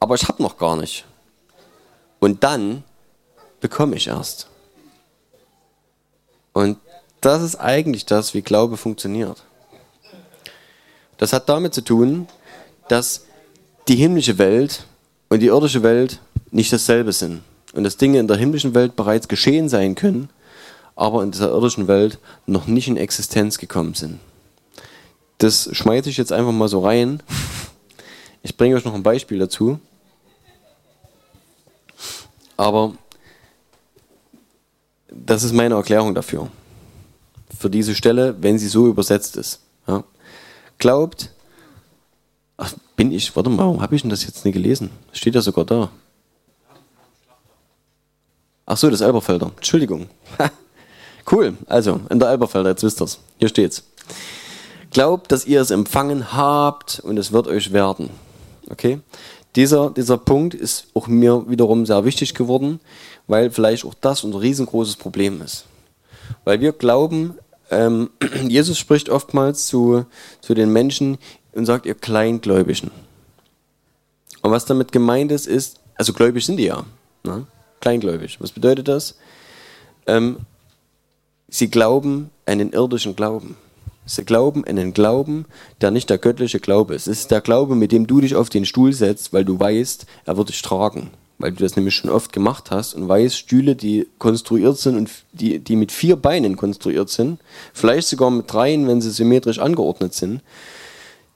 aber ich habe noch gar nicht. Und dann bekomme ich erst. Und das ist eigentlich das, wie Glaube funktioniert. Das hat damit zu tun, dass die himmlische Welt und die irdische Welt nicht dasselbe sind. Und dass Dinge in der himmlischen Welt bereits geschehen sein können, aber in dieser irdischen Welt noch nicht in Existenz gekommen sind. Das schmeiße ich jetzt einfach mal so rein. Ich bringe euch noch ein Beispiel dazu. Aber das ist meine Erklärung dafür. Für diese Stelle, wenn sie so übersetzt ist. Ja. Glaubt, ach, bin ich, warte mal, warum habe ich denn das jetzt nicht gelesen? Steht ja sogar da. Ach so, das Elberfelder. Entschuldigung. cool. Also, in der Elberfelder, jetzt wisst ihr's. Hier steht's. Glaubt, dass ihr es empfangen habt und es wird euch werden. Okay? Dieser, dieser Punkt ist auch mir wiederum sehr wichtig geworden, weil vielleicht auch das unser riesengroßes Problem ist. Weil wir glauben, ähm, Jesus spricht oftmals zu, zu den Menschen und sagt, ihr Kleingläubigen. Und was damit gemeint ist, ist, also gläubig sind die ja. Ne? Kleingläubig. Was bedeutet das? Ähm, sie glauben einen irdischen Glauben. Sie glauben einen Glauben, der nicht der göttliche Glaube ist. Es ist der Glaube, mit dem du dich auf den Stuhl setzt, weil du weißt, er wird dich tragen. Weil du das nämlich schon oft gemacht hast und weißt, Stühle, die konstruiert sind und die, die mit vier Beinen konstruiert sind, vielleicht sogar mit dreien, wenn sie symmetrisch angeordnet sind,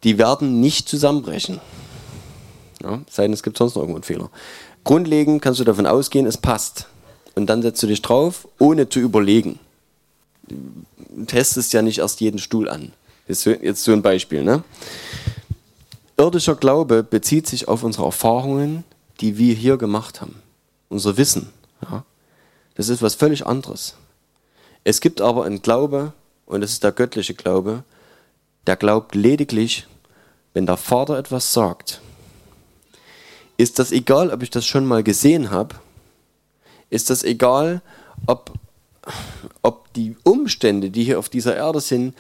die werden nicht zusammenbrechen. Ja, sei denn, es gibt sonst noch irgendwo einen Fehler. Grundlegend kannst du davon ausgehen, es passt. Und dann setzt du dich drauf, ohne zu überlegen testest ja nicht erst jeden Stuhl an. Jetzt, so ein Beispiel. Ne? Irdischer Glaube bezieht sich auf unsere Erfahrungen, die wir hier gemacht haben. Unser Wissen. Ja? Das ist was völlig anderes. Es gibt aber einen Glaube, und das ist der göttliche Glaube, der glaubt lediglich, wenn der Vater etwas sagt. Ist das egal, ob ich das schon mal gesehen habe? Ist das egal, ob ob die Umstände, die hier auf dieser Erde sind,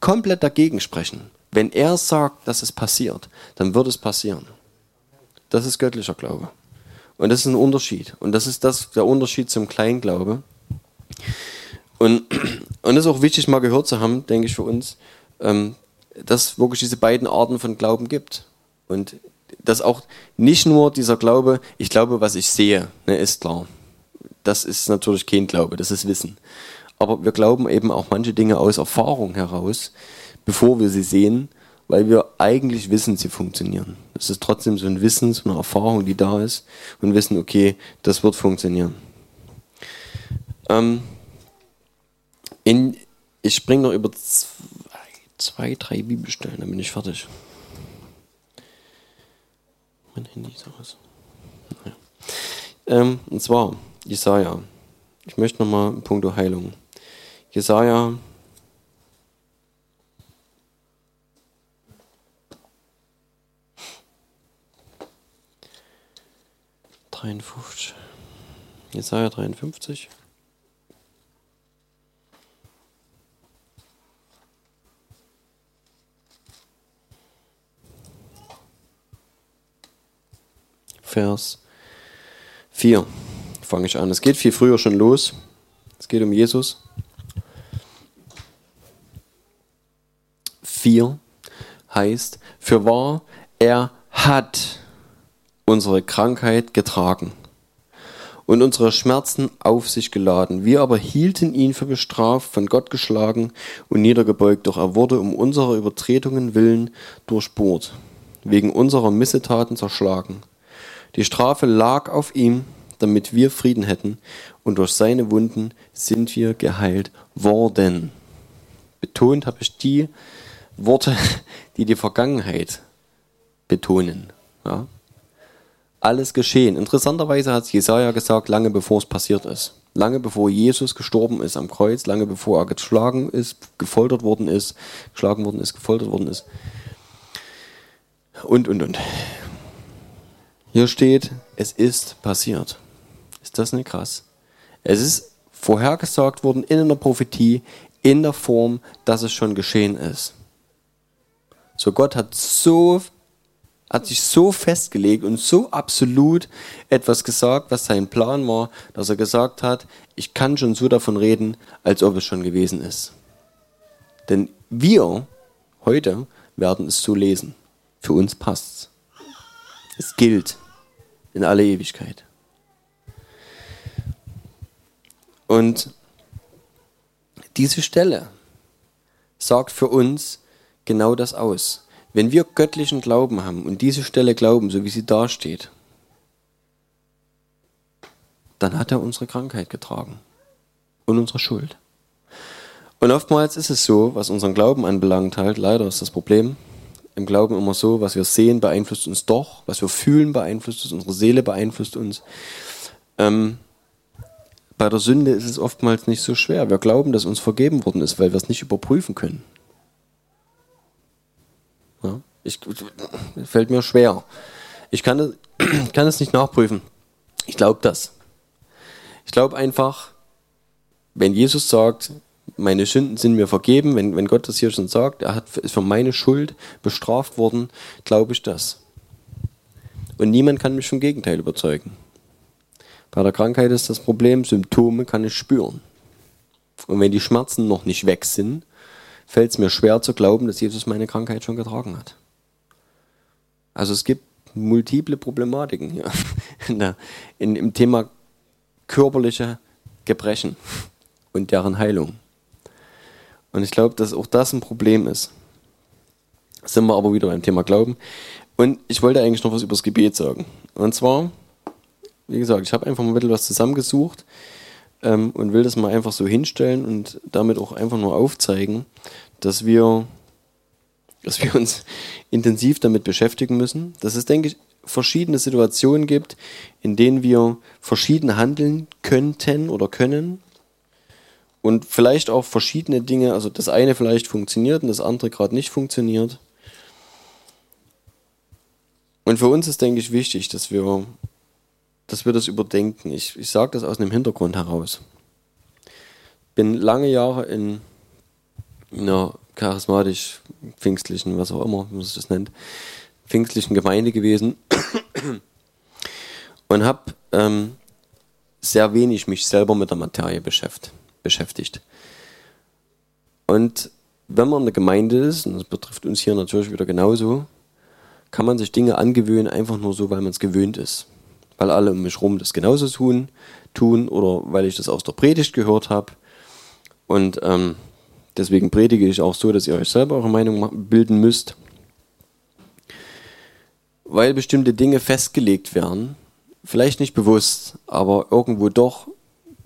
komplett dagegen sprechen. Wenn er sagt, dass es passiert, dann wird es passieren. Das ist göttlicher Glaube. Und das ist ein Unterschied. Und das ist das, der Unterschied zum Kleinglaube. Und, und das ist auch wichtig, mal gehört zu haben, denke ich, für uns, ähm, dass es wirklich diese beiden Arten von Glauben gibt. Und dass auch nicht nur dieser Glaube, ich glaube, was ich sehe, ne, ist klar das ist natürlich kein Glaube, das ist Wissen. Aber wir glauben eben auch manche Dinge aus Erfahrung heraus, bevor wir sie sehen, weil wir eigentlich wissen, sie funktionieren. Es ist trotzdem so ein Wissen, so eine Erfahrung, die da ist und wissen, okay, das wird funktionieren. Ähm, in, ich springe noch über zwei, zwei, drei Bibelstellen, dann bin ich fertig. Mein Handy ist aus. Naja. Ähm, und zwar Jesaja. Ich möchte nochmal einen Punkt Heilung. Jesaja. Jesaja 53. Vers 4 fange ich an. Es geht viel früher schon los. Es geht um Jesus. Vier heißt, für wahr, er hat unsere Krankheit getragen und unsere Schmerzen auf sich geladen. Wir aber hielten ihn für bestraft, von Gott geschlagen und niedergebeugt, doch er wurde um unserer Übertretungen willen durchbohrt, wegen unserer Missetaten zerschlagen. Die Strafe lag auf ihm, damit wir Frieden hätten, und durch seine Wunden sind wir geheilt worden. Betont habe ich die Worte, die die Vergangenheit betonen. Ja? Alles geschehen. Interessanterweise hat Jesaja gesagt, lange bevor es passiert ist. Lange bevor Jesus gestorben ist am Kreuz, lange bevor er geschlagen ist, gefoltert worden ist, geschlagen worden ist, gefoltert worden ist. Und, und, und. Hier steht, es ist passiert. Ist das nicht krass? Es ist vorhergesagt worden in einer Prophetie in der Form, dass es schon geschehen ist. So Gott hat so hat sich so festgelegt und so absolut etwas gesagt, was sein Plan war, dass er gesagt hat, ich kann schon so davon reden, als ob es schon gewesen ist. Denn wir heute werden es so lesen. Für uns passt's. Es gilt in alle Ewigkeit. Und diese Stelle sagt für uns genau das aus. Wenn wir göttlichen Glauben haben und diese Stelle glauben, so wie sie da steht, dann hat er unsere Krankheit getragen und unsere Schuld. Und oftmals ist es so, was unseren Glauben anbelangt, halt, leider ist das Problem, im Glauben immer so, was wir sehen, beeinflusst uns doch, was wir fühlen, beeinflusst uns, unsere Seele beeinflusst uns. Ähm, bei der Sünde ist es oftmals nicht so schwer. Wir glauben, dass uns vergeben worden ist, weil wir es nicht überprüfen können. Ja, ich, fällt mir schwer. Ich kann, kann es nicht nachprüfen. Ich glaube das. Ich glaube einfach, wenn Jesus sagt, meine Sünden sind mir vergeben, wenn, wenn Gott das hier schon sagt, er hat, ist für meine Schuld bestraft worden, glaube ich das. Und niemand kann mich vom Gegenteil überzeugen. Bei der Krankheit ist das Problem, Symptome kann ich spüren. Und wenn die Schmerzen noch nicht weg sind, fällt es mir schwer zu glauben, dass Jesus meine Krankheit schon getragen hat. Also es gibt multiple Problematiken hier in der, in, im Thema körperliche Gebrechen und deren Heilung. Und ich glaube, dass auch das ein Problem ist. Sind wir aber wieder beim Thema Glauben. Und ich wollte eigentlich noch was über das Gebet sagen. Und zwar, wie gesagt, ich habe einfach mal ein bisschen was zusammengesucht ähm, und will das mal einfach so hinstellen und damit auch einfach nur aufzeigen, dass wir, dass wir uns intensiv damit beschäftigen müssen. Dass es, denke ich, verschiedene Situationen gibt, in denen wir verschieden handeln könnten oder können und vielleicht auch verschiedene Dinge, also das eine vielleicht funktioniert und das andere gerade nicht funktioniert. Und für uns ist, denke ich, wichtig, dass wir, dass wir das überdenken. Ich, ich sage das aus einem Hintergrund heraus. Bin lange Jahre in einer charismatisch pfingstlichen, was auch immer, wie man das nennt, pfingstlichen Gemeinde gewesen und habe ähm, sehr wenig mich selber mit der Materie beschäftigt. Und wenn man eine Gemeinde ist, und das betrifft uns hier natürlich wieder genauso, kann man sich Dinge angewöhnen, einfach nur so, weil man es gewöhnt ist. Weil alle um mich herum das genauso tun, tun oder weil ich das aus der Predigt gehört habe. Und ähm, deswegen predige ich auch so, dass ihr euch selber eure Meinung bilden müsst. Weil bestimmte Dinge festgelegt werden, vielleicht nicht bewusst, aber irgendwo doch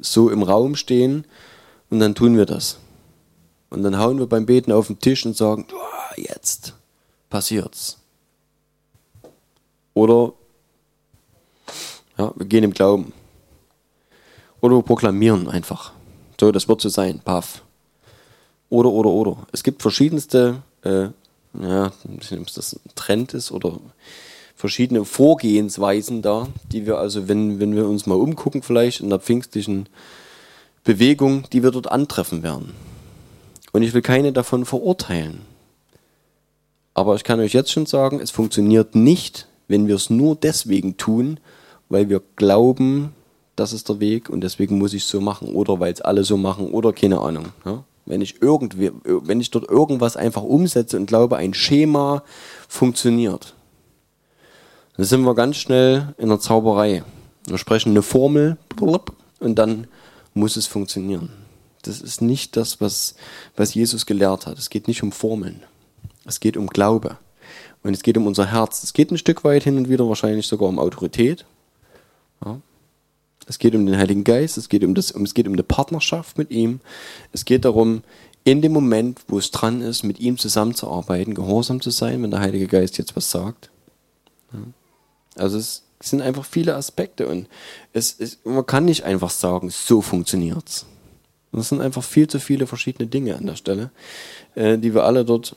so im Raum stehen und dann tun wir das. Und dann hauen wir beim Beten auf den Tisch und sagen, jetzt passiert's. Oder ja, wir gehen im Glauben. Oder wir proklamieren einfach. So, das wird so sein, paff. Oder, oder, oder. Es gibt verschiedenste, äh, ja, ob das ein Trend ist oder verschiedene Vorgehensweisen da, die wir also, wenn, wenn wir uns mal umgucken, vielleicht in der pfingstlichen Bewegung, die wir dort antreffen werden. Und ich will keine davon verurteilen. Aber ich kann euch jetzt schon sagen, es funktioniert nicht, wenn wir es nur deswegen tun, weil wir glauben, das ist der Weg und deswegen muss ich es so machen oder weil es alle so machen oder keine Ahnung. Ja? Wenn, ich irgendwie, wenn ich dort irgendwas einfach umsetze und glaube, ein Schema funktioniert, dann sind wir ganz schnell in der Zauberei. Wir sprechen eine Formel und dann muss es funktionieren. Das ist nicht das, was, was Jesus gelehrt hat. Es geht nicht um Formeln. Es geht um Glaube. Und es geht um unser Herz. Es geht ein Stück weit hin und wieder wahrscheinlich sogar um Autorität. Ja. Es geht um den Heiligen Geist. Es geht um, das, es geht um eine Partnerschaft mit ihm. Es geht darum, in dem Moment, wo es dran ist, mit ihm zusammenzuarbeiten, gehorsam zu sein, wenn der Heilige Geist jetzt was sagt. Ja. Also es sind einfach viele Aspekte und es, es, man kann nicht einfach sagen, so funktioniert's. Es sind einfach viel zu viele verschiedene Dinge an der Stelle, äh, die wir alle dort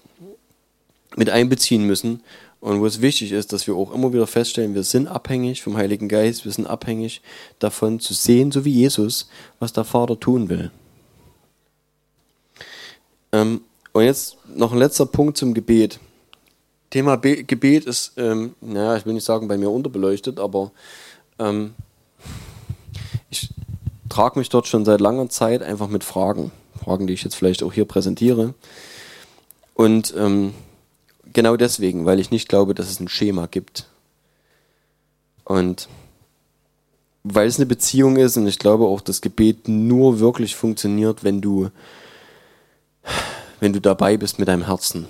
mit einbeziehen müssen und wo es wichtig ist, dass wir auch immer wieder feststellen, wir sind abhängig vom Heiligen Geist, wir sind abhängig davon zu sehen, so wie Jesus, was der Vater tun will. Ähm, und jetzt noch ein letzter Punkt zum Gebet. Thema Be Gebet ist, ähm, naja, ich will nicht sagen, bei mir unterbeleuchtet, aber ähm, ich trage mich dort schon seit langer Zeit einfach mit Fragen. Fragen, die ich jetzt vielleicht auch hier präsentiere. Und ähm, genau deswegen, weil ich nicht glaube, dass es ein Schema gibt. Und weil es eine Beziehung ist und ich glaube auch, das Gebet nur wirklich funktioniert, wenn du, wenn du dabei bist mit deinem Herzen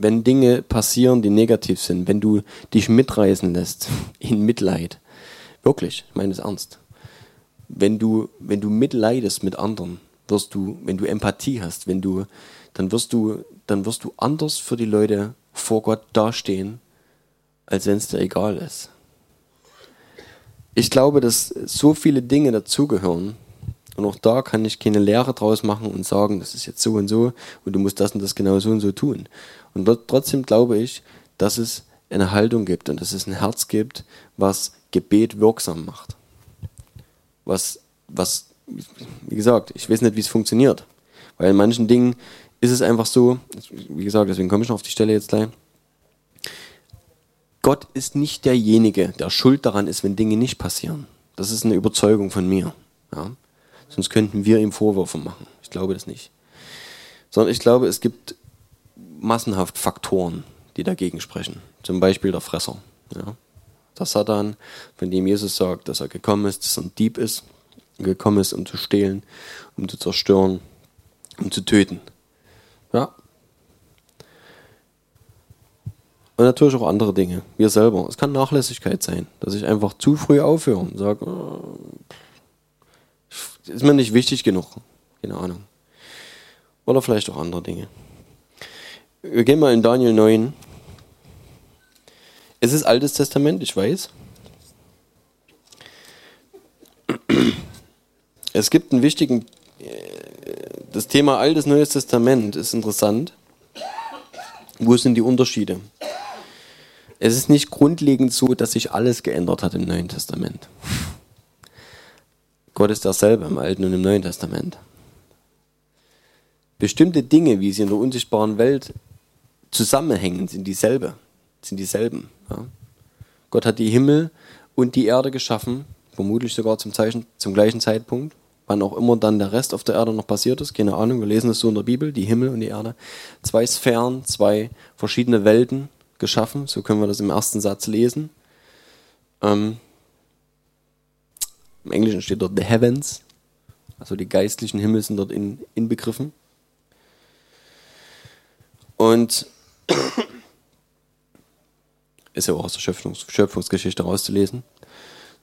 wenn Dinge passieren, die negativ sind, wenn du dich mitreißen lässt in Mitleid, wirklich, ich meine es ernst, wenn du, wenn du mitleidest mit anderen, wirst du, wenn du Empathie hast, wenn du, dann wirst du, dann wirst du anders für die Leute vor Gott dastehen, als wenn es dir egal ist. Ich glaube, dass so viele Dinge dazugehören, und auch da kann ich keine Lehre draus machen und sagen, das ist jetzt so und so und du musst das und das genau so und so tun. Und trotzdem glaube ich, dass es eine Haltung gibt und dass es ein Herz gibt, was Gebet wirksam macht. Was, was, wie gesagt, ich weiß nicht, wie es funktioniert. Weil in manchen Dingen ist es einfach so, wie gesagt, deswegen komme ich noch auf die Stelle jetzt gleich. Gott ist nicht derjenige, der schuld daran ist, wenn Dinge nicht passieren. Das ist eine Überzeugung von mir. Ja? Sonst könnten wir ihm Vorwürfe machen. Ich glaube das nicht. Sondern ich glaube, es gibt massenhaft Faktoren, die dagegen sprechen. Zum Beispiel der Fresser. Ja? Der Satan, von dem Jesus sagt, dass er gekommen ist, dass er ein Dieb ist, gekommen ist, um zu stehlen, um zu zerstören, um zu töten. Ja. Und natürlich auch andere Dinge. Wir selber. Es kann Nachlässigkeit sein, dass ich einfach zu früh aufhöre und sage, oh, ist mir nicht wichtig genug. Keine Ahnung. Oder vielleicht auch andere Dinge. Wir gehen mal in Daniel 9. Es ist Altes Testament, ich weiß. Es gibt einen wichtigen, äh, das Thema Altes Neues Testament ist interessant. Wo sind die Unterschiede? Es ist nicht grundlegend so, dass sich alles geändert hat im Neuen Testament. Gott ist derselbe im Alten und im Neuen Testament. Bestimmte Dinge, wie sie in der unsichtbaren Welt zusammenhängen, sind dieselbe, sind dieselben. Ja. Gott hat die Himmel und die Erde geschaffen, vermutlich sogar zum, Zeichen, zum gleichen Zeitpunkt, wann auch immer dann der Rest auf der Erde noch passiert ist, keine Ahnung, wir lesen es so in der Bibel, die Himmel und die Erde. Zwei Sphären, zwei verschiedene Welten geschaffen, so können wir das im ersten Satz lesen. Ähm, im Englischen steht dort The Heavens, also die geistlichen Himmel sind dort in, inbegriffen. Und ist ja auch aus der Schöpfungs Schöpfungsgeschichte rauszulesen.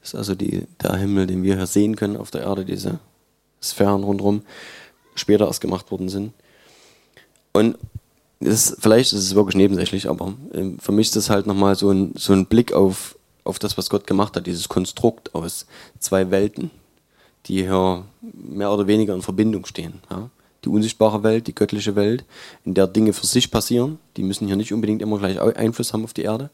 Das ist also die, der Himmel, den wir hier sehen können auf der Erde, diese Sphären rundherum, später erst gemacht worden sind. Und ist, vielleicht ist es wirklich nebensächlich, aber äh, für mich ist das halt nochmal so ein, so ein Blick auf auf das, was Gott gemacht hat, dieses Konstrukt aus zwei Welten, die hier mehr oder weniger in Verbindung stehen. Ja? Die unsichtbare Welt, die göttliche Welt, in der Dinge für sich passieren, die müssen hier nicht unbedingt immer gleich Einfluss haben auf die Erde.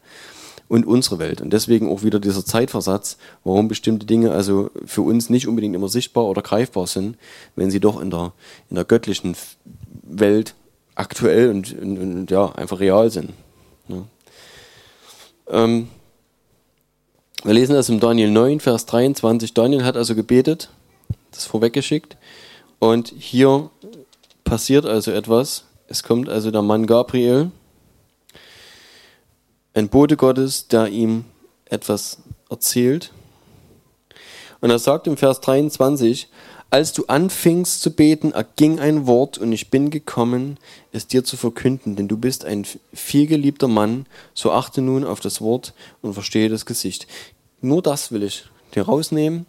Und unsere Welt. Und deswegen auch wieder dieser Zeitversatz, warum bestimmte Dinge also für uns nicht unbedingt immer sichtbar oder greifbar sind, wenn sie doch in der, in der göttlichen Welt aktuell und, und, und ja, einfach real sind. Ja. Ähm, wir lesen das im Daniel 9, Vers 23. Daniel hat also gebetet, das vorweggeschickt. Und hier passiert also etwas. Es kommt also der Mann Gabriel, ein Bote Gottes, der ihm etwas erzählt. Und er sagt im Vers 23, als du anfingst zu beten, erging ein Wort und ich bin gekommen, es dir zu verkünden, denn du bist ein vielgeliebter Mann, so achte nun auf das Wort und verstehe das Gesicht. Nur das will ich dir rausnehmen.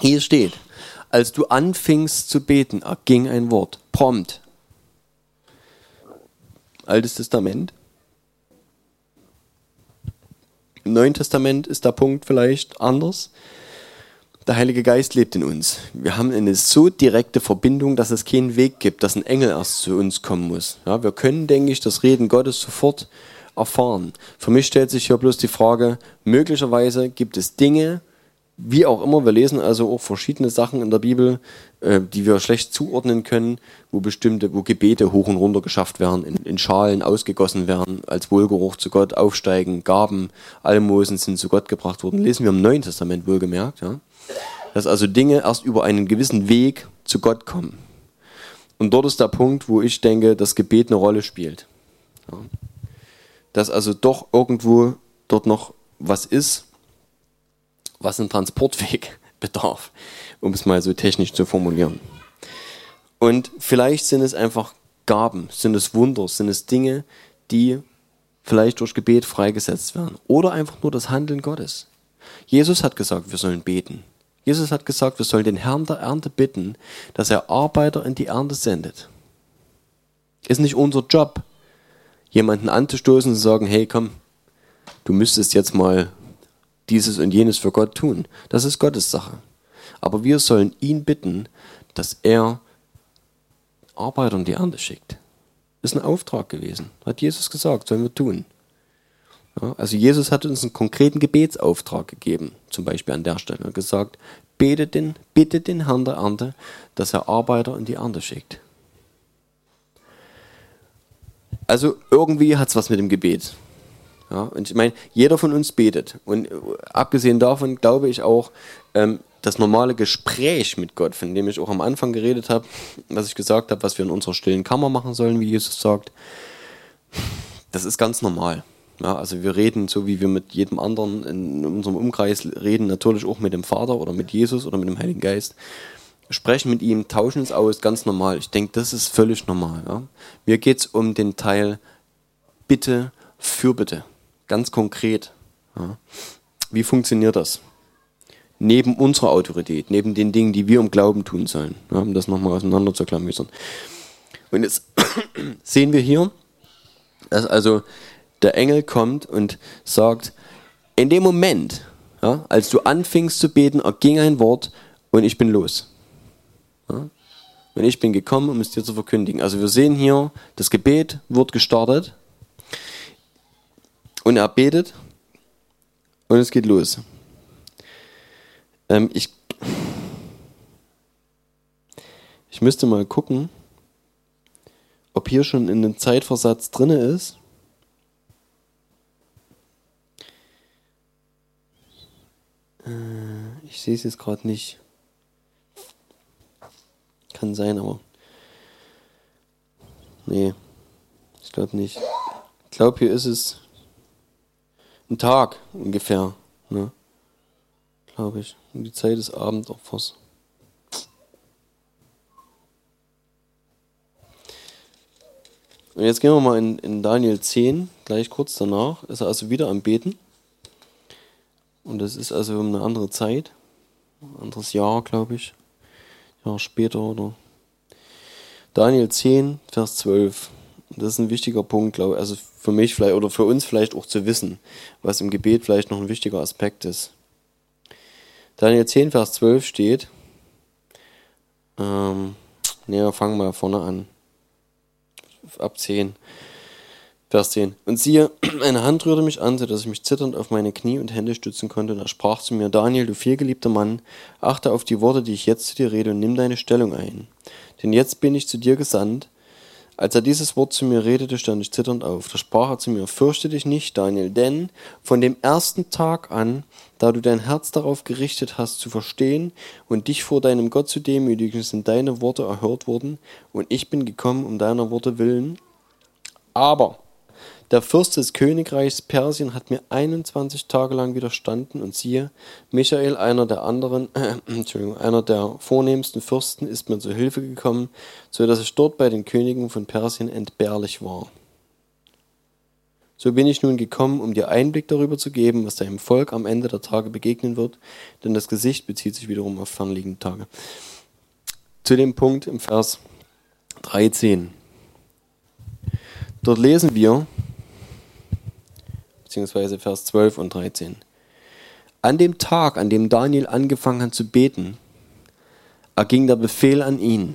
Hier steht, als du anfingst zu beten, erging ein Wort, prompt. Altes Testament. Im Neuen Testament ist der Punkt vielleicht anders. Der Heilige Geist lebt in uns. Wir haben eine so direkte Verbindung, dass es keinen Weg gibt, dass ein Engel erst zu uns kommen muss. Ja, wir können, denke ich, das Reden Gottes sofort erfahren. Für mich stellt sich hier bloß die Frage, möglicherweise gibt es Dinge, wie auch immer, wir lesen also auch verschiedene Sachen in der Bibel, äh, die wir schlecht zuordnen können, wo bestimmte, wo Gebete hoch und runter geschafft werden, in, in Schalen ausgegossen werden, als Wohlgeruch zu Gott aufsteigen, Gaben, Almosen sind zu Gott gebracht worden. Lesen wir im Neuen Testament wohlgemerkt, ja dass also Dinge erst über einen gewissen Weg zu Gott kommen. Und dort ist der Punkt, wo ich denke, dass Gebet eine Rolle spielt. Ja. Dass also doch irgendwo dort noch was ist, was einen Transportweg bedarf, um es mal so technisch zu formulieren. Und vielleicht sind es einfach Gaben? Sind es Wunder? Sind es Dinge, die vielleicht durch Gebet freigesetzt werden? Oder einfach nur das Handeln Gottes? Jesus hat gesagt, wir sollen beten. Jesus hat gesagt, wir sollen den Herrn der Ernte bitten, dass er Arbeiter in die Ernte sendet. Ist nicht unser Job, jemanden anzustoßen und zu sagen, hey, komm, du müsstest jetzt mal dieses und jenes für Gott tun. Das ist Gottes Sache. Aber wir sollen ihn bitten, dass er Arbeiter in die Ernte schickt. Ist ein Auftrag gewesen. Hat Jesus gesagt, sollen wir tun. Ja, also Jesus hat uns einen konkreten Gebetsauftrag gegeben, zum Beispiel an der Stelle. Er gesagt, betet den, bittet den Herrn der Ernte, dass er Arbeiter in die Ernte schickt. Also irgendwie hat es was mit dem Gebet. Ja, und ich meine, jeder von uns betet. Und abgesehen davon glaube ich auch, ähm, das normale Gespräch mit Gott, von dem ich auch am Anfang geredet habe, was ich gesagt habe, was wir in unserer stillen Kammer machen sollen, wie Jesus sagt, das ist ganz normal. Ja, also wir reden so, wie wir mit jedem anderen in unserem Umkreis reden, natürlich auch mit dem Vater oder mit Jesus oder mit dem Heiligen Geist. Sprechen mit ihm, tauschen es aus, ganz normal. Ich denke, das ist völlig normal. Ja. Mir geht es um den Teil Bitte, Fürbitte. Ganz konkret. Ja. Wie funktioniert das? Neben unserer Autorität, neben den Dingen, die wir im Glauben tun sollen, ja, um das nochmal auseinander zu klamüsern. Und jetzt sehen wir hier, dass also der Engel kommt und sagt, in dem Moment, ja, als du anfingst zu beten, erging ein Wort und ich bin los. Ja? Und ich bin gekommen, um es dir zu verkündigen. Also wir sehen hier, das Gebet wird gestartet und er betet und es geht los. Ähm, ich, ich müsste mal gucken, ob hier schon in den Zeitversatz drin ist. Äh, ich sehe es jetzt gerade nicht. Kann sein, aber. Nee, ich glaube nicht. Ich glaube, hier ist es ein Tag ungefähr. Ne? Glaube ich. Und die Zeit des Abendopfers. Und jetzt gehen wir mal in, in Daniel 10, gleich kurz danach. Ist er also wieder am Beten. Und das ist also um eine andere Zeit, ein anderes Jahr, glaube ich. Jahr später oder. Daniel 10, Vers 12. Das ist ein wichtiger Punkt, glaube ich. Also für mich vielleicht oder für uns vielleicht auch zu wissen, was im Gebet vielleicht noch ein wichtiger Aspekt ist. Daniel 10, Vers 12 steht. Ähm, ne, fangen wir vorne an. Ab 10. Vers 10. Und siehe, eine Hand rührte mich an, so dass ich mich zitternd auf meine Knie und Hände stützen konnte. Und er sprach zu mir, Daniel, du vielgeliebter Mann, achte auf die Worte, die ich jetzt zu dir rede, und nimm deine Stellung ein. Denn jetzt bin ich zu dir gesandt. Als er dieses Wort zu mir redete, stand ich zitternd auf. Da sprach er zu mir, fürchte dich nicht, Daniel, denn von dem ersten Tag an, da du dein Herz darauf gerichtet hast, zu verstehen und dich vor deinem Gott zu demütigen, sind deine Worte erhört worden, und ich bin gekommen um deiner Worte willen. Aber der Fürst des Königreichs Persien hat mir 21 Tage lang widerstanden und siehe, Michael, einer der anderen, äh, einer der vornehmsten Fürsten, ist mir zu Hilfe gekommen, so dass ich dort bei den Königen von Persien entbehrlich war. So bin ich nun gekommen, um dir Einblick darüber zu geben, was deinem Volk am Ende der Tage begegnen wird, denn das Gesicht bezieht sich wiederum auf fernliegende Tage. Zu dem Punkt im Vers 13. Dort lesen wir, beziehungsweise Vers 12 und 13. An dem Tag, an dem Daniel angefangen hat zu beten, erging der Befehl an ihn,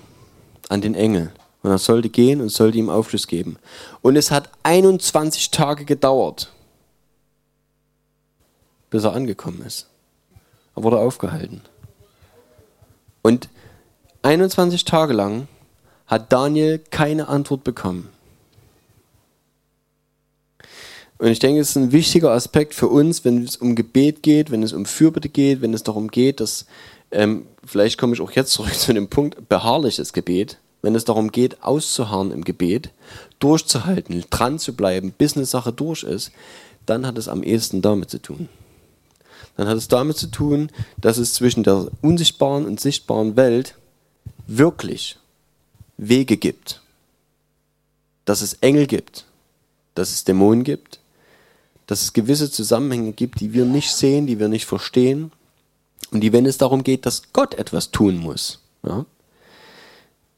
an den Engel. Und er sollte gehen und sollte ihm Aufschluss geben. Und es hat 21 Tage gedauert, bis er angekommen ist. Er wurde aufgehalten. Und 21 Tage lang hat Daniel keine Antwort bekommen. Und ich denke, es ist ein wichtiger Aspekt für uns, wenn es um Gebet geht, wenn es um Fürbitte geht, wenn es darum geht, dass, ähm, vielleicht komme ich auch jetzt zurück zu dem Punkt, beharrliches Gebet, wenn es darum geht, auszuharren im Gebet, durchzuhalten, dran zu bleiben, bis eine Sache durch ist, dann hat es am ehesten damit zu tun. Dann hat es damit zu tun, dass es zwischen der unsichtbaren und sichtbaren Welt wirklich Wege gibt. dass es Engel gibt, dass es Dämonen gibt, dass es gewisse Zusammenhänge gibt, die wir nicht sehen, die wir nicht verstehen und die, wenn es darum geht, dass Gott etwas tun muss, ja,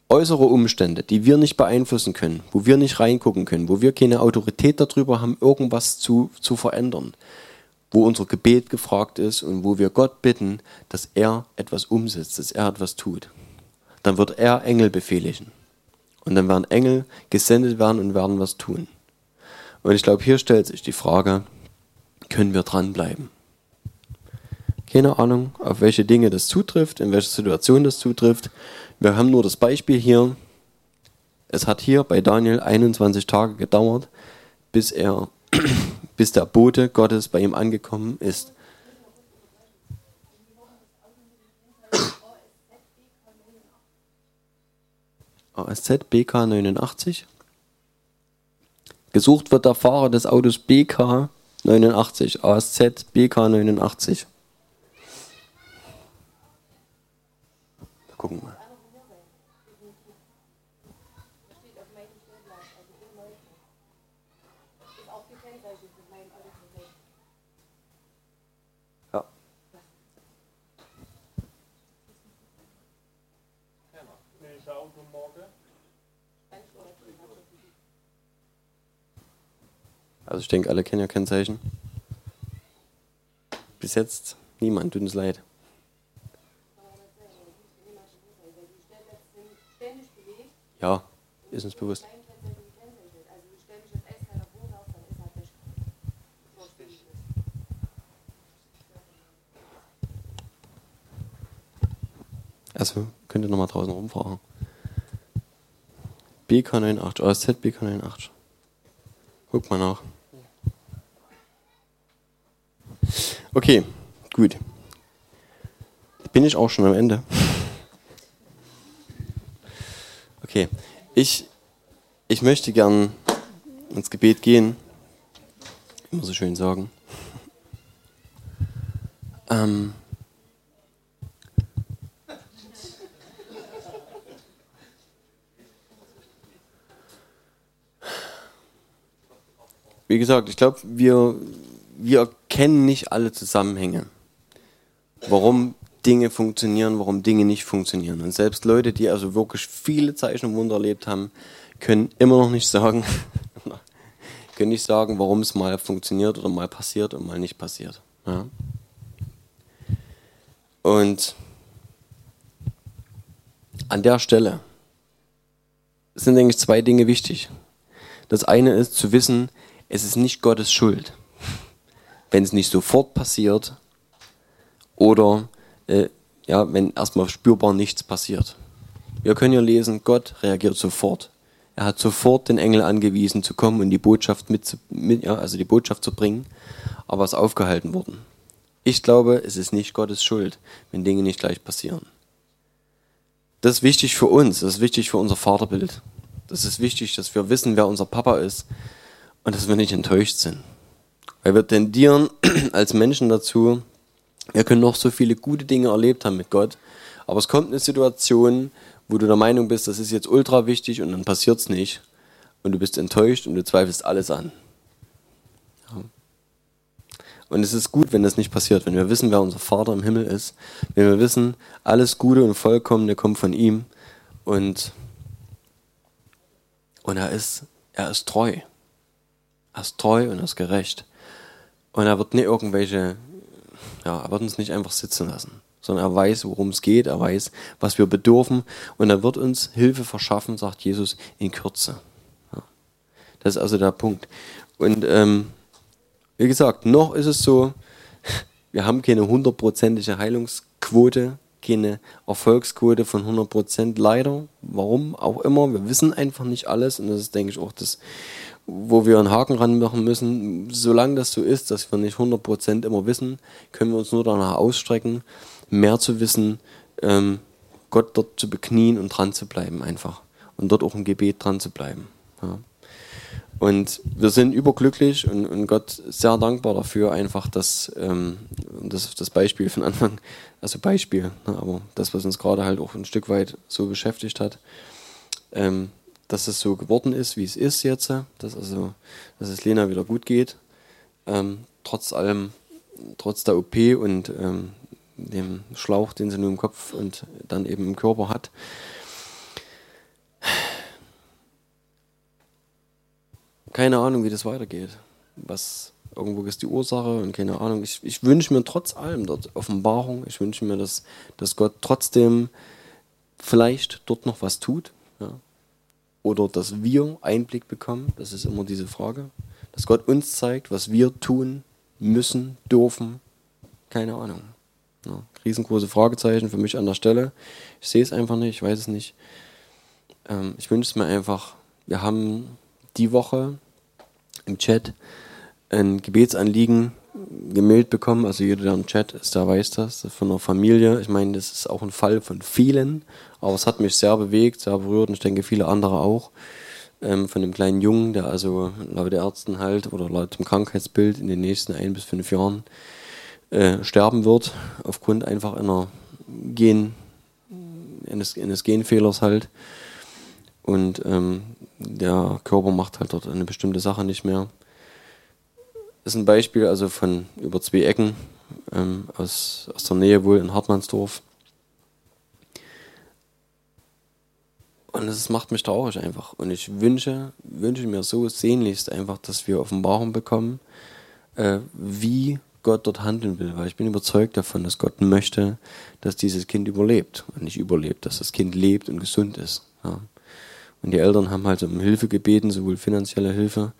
äußere Umstände, die wir nicht beeinflussen können, wo wir nicht reingucken können, wo wir keine Autorität darüber haben, irgendwas zu, zu verändern, wo unser Gebet gefragt ist und wo wir Gott bitten, dass er etwas umsetzt, dass er etwas tut, dann wird er Engel befehligen. Und dann werden Engel gesendet werden und werden was tun. Und ich glaube, hier stellt sich die Frage, können wir dranbleiben? Keine Ahnung, auf welche Dinge das zutrifft, in welche Situation das zutrifft. Wir haben nur das Beispiel hier. Es hat hier bei Daniel 21 Tage gedauert, bis er, bis der Bote Gottes bei ihm angekommen ist. ASZ BK 89. Gesucht wird der Fahrer des Autos BK 89, ASZ BK 89. Gucken wir. Also ich denke, alle kennen ja Kennzeichen. Bis jetzt niemand, uns leid. Ja, ist uns bewusst. Also könnt ihr nochmal draußen rumfahren. BK98, OSZ BK98. Guck mal nach. Okay, gut. Bin ich auch schon am Ende? Okay, ich, ich möchte gern ins Gebet gehen. Immer so schön sagen. Ähm, wie gesagt, ich glaube, wir, wir kennen nicht alle Zusammenhänge. Warum Dinge funktionieren, warum Dinge nicht funktionieren. Und selbst Leute, die also wirklich viele Zeichen und Wunder erlebt haben, können immer noch nicht sagen, können nicht sagen, warum es mal funktioniert oder mal passiert und mal nicht passiert. Ja? Und an der Stelle sind, denke ich, zwei Dinge wichtig. Das eine ist zu wissen, es ist nicht Gottes Schuld wenn es nicht sofort passiert oder äh, ja, wenn erstmal spürbar nichts passiert. Wir können ja lesen, Gott reagiert sofort. Er hat sofort den Engel angewiesen zu kommen und die Botschaft mit, mit ja, also die Botschaft zu bringen, aber es aufgehalten worden. Ich glaube, es ist nicht Gottes Schuld, wenn Dinge nicht gleich passieren. Das ist wichtig für uns, das ist wichtig für unser Vaterbild. Das ist wichtig, dass wir wissen, wer unser Papa ist und dass wir nicht enttäuscht sind. Weil wir tendieren als Menschen dazu, wir können noch so viele gute Dinge erlebt haben mit Gott, aber es kommt eine Situation, wo du der Meinung bist, das ist jetzt ultra wichtig und dann passiert es nicht und du bist enttäuscht und du zweifelst alles an. Ja. Und es ist gut, wenn das nicht passiert, wenn wir wissen, wer unser Vater im Himmel ist, wenn wir wissen, alles Gute und Vollkommene kommt von ihm und, und er ist, er ist treu. Er ist treu und er ist gerecht. Und er wird nicht irgendwelche, ja, er wird uns nicht einfach sitzen lassen, sondern er weiß, worum es geht, er weiß, was wir bedürfen und er wird uns Hilfe verschaffen, sagt Jesus, in Kürze. Ja. Das ist also der Punkt. Und ähm, wie gesagt, noch ist es so, wir haben keine hundertprozentige Heilungsquote, keine Erfolgsquote von 100% leider. Warum auch immer, wir wissen einfach nicht alles und das ist, denke ich, auch das wo wir einen Haken ranmachen müssen. Solange das so ist, dass wir nicht 100% immer wissen, können wir uns nur danach ausstrecken, mehr zu wissen, ähm, Gott dort zu beknien und dran zu bleiben einfach. Und dort auch im Gebet dran zu bleiben. Ja. Und wir sind überglücklich und, und Gott sehr dankbar dafür, einfach, dass ähm, das das Beispiel von Anfang, also Beispiel, ne, aber das, was uns gerade halt auch ein Stück weit so beschäftigt hat, ähm, dass es so geworden ist, wie es ist jetzt, dass, also, dass es Lena wieder gut geht. Ähm, trotz allem, trotz der OP und ähm, dem Schlauch, den sie nur im Kopf und dann eben im Körper hat. Keine Ahnung, wie das weitergeht. Was irgendwo ist die Ursache und keine Ahnung. Ich, ich wünsche mir trotz allem dort Offenbarung. Ich wünsche mir, dass, dass Gott trotzdem vielleicht dort noch was tut. Ja. Oder dass wir Einblick bekommen. Das ist immer diese Frage. Dass Gott uns zeigt, was wir tun müssen, dürfen. Keine Ahnung. Ja. Riesengroße Fragezeichen für mich an der Stelle. Ich sehe es einfach nicht, ich weiß es nicht. Ähm, ich wünsche es mir einfach. Wir haben die Woche im Chat ein Gebetsanliegen gemeldet bekommen. Also jeder, der im Chat ist, der weiß das. Von einer Familie. Ich meine, das ist auch ein Fall von vielen. Aber es hat mich sehr bewegt, sehr berührt und ich denke viele andere auch. Ähm, von dem kleinen Jungen, der also laut Ärzten halt oder laut dem Krankheitsbild in den nächsten ein bis fünf Jahren äh, sterben wird. Aufgrund einfach einer Gen, eines, eines Genfehlers halt. Und ähm, der Körper macht halt dort eine bestimmte Sache nicht mehr ist ein Beispiel also von über zwei Ecken ähm, aus, aus der Nähe wohl in Hartmannsdorf. Und es macht mich traurig einfach. Und ich wünsche, wünsche mir so sehnlichst einfach, dass wir Offenbarung bekommen, äh, wie Gott dort handeln will. Weil ich bin überzeugt davon, dass Gott möchte, dass dieses Kind überlebt. Und nicht überlebt, dass das Kind lebt und gesund ist. Ja. Und die Eltern haben halt um Hilfe gebeten, sowohl finanzielle Hilfe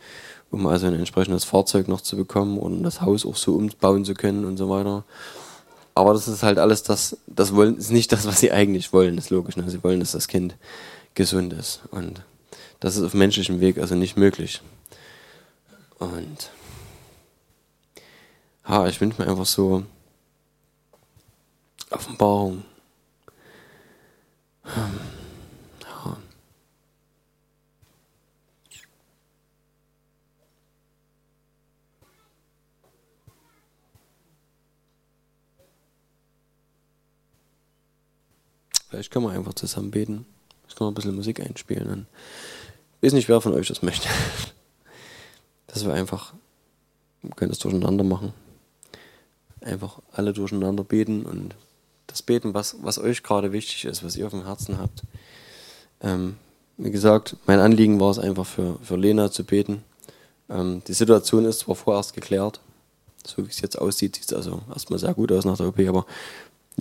um also ein entsprechendes Fahrzeug noch zu bekommen und das Haus auch so umbauen zu können und so weiter. Aber das ist halt alles das, das wollen, ist nicht das, was sie eigentlich wollen, ist logisch. Ne? Sie wollen, dass das Kind gesund ist. Und das ist auf menschlichem Weg also nicht möglich. Und ja, ich wünsche mir einfach so Offenbarung. Hm. Vielleicht können wir einfach zusammen beten. Ich kann mal ein bisschen Musik einspielen. Ich weiß nicht, wer von euch das möchte. Dass wir einfach, wir können das durcheinander machen. Einfach alle durcheinander beten und das beten, was, was euch gerade wichtig ist, was ihr auf dem Herzen habt. Ähm, wie gesagt, mein Anliegen war es einfach für, für Lena zu beten. Ähm, die Situation ist zwar vorerst geklärt, so wie es jetzt aussieht, sieht es also erstmal sehr gut aus nach der OP, aber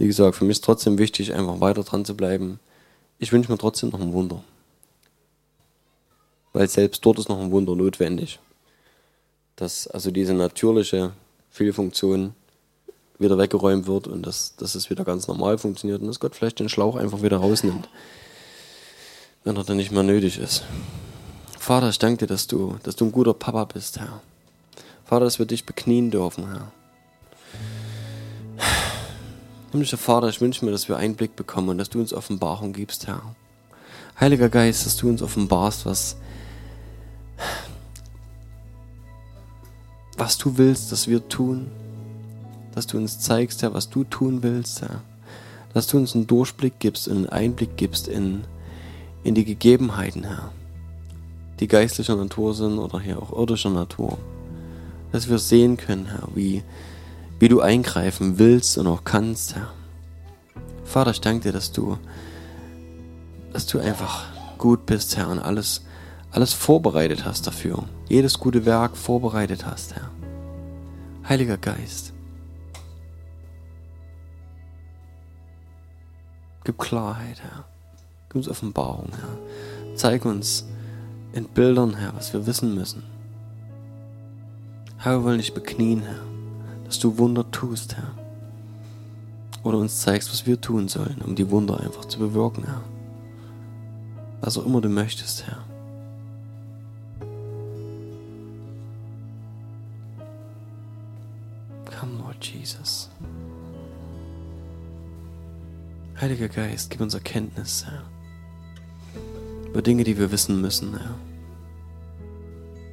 wie gesagt, für mich ist trotzdem wichtig, einfach weiter dran zu bleiben. Ich wünsche mir trotzdem noch ein Wunder. Weil selbst dort ist noch ein Wunder notwendig. Dass also diese natürliche Fehlfunktion wieder weggeräumt wird und dass, dass es wieder ganz normal funktioniert und dass Gott vielleicht den Schlauch einfach wieder rausnimmt, wenn er dann nicht mehr nötig ist. Vater, ich danke dir, dass du, dass du ein guter Papa bist, Herr. Vater, dass wir dich beknien dürfen, Herr. Himmlischer Vater, ich wünsche mir, dass wir Einblick bekommen und dass du uns Offenbarung gibst, Herr. Heiliger Geist, dass du uns offenbarst, was, was du willst, dass wir tun. Dass du uns zeigst, Herr, was du tun willst, Herr. Dass du uns einen Durchblick gibst und einen Einblick gibst in, in die Gegebenheiten, Herr. Die geistlicher Natur sind oder hier auch irdischer Natur. Dass wir sehen können, Herr, wie, wie du eingreifen willst und auch kannst, Herr. Vater, ich danke dir, dass du, dass du einfach gut bist, Herr, und alles, alles vorbereitet hast dafür. Jedes gute Werk vorbereitet hast, Herr. Heiliger Geist, gib Klarheit, Herr. Gib uns Offenbarung, Herr. Zeig uns in Bildern, Herr, was wir wissen müssen. Herr, wir wollen dich beknien, Herr dass du Wunder tust, Herr. Oder uns zeigst, was wir tun sollen, um die Wunder einfach zu bewirken, Herr. Was auch immer du möchtest, Herr. Come, Lord Jesus. Heiliger Geist, gib uns Erkenntnis, Herr. Über Dinge, die wir wissen müssen, Herr.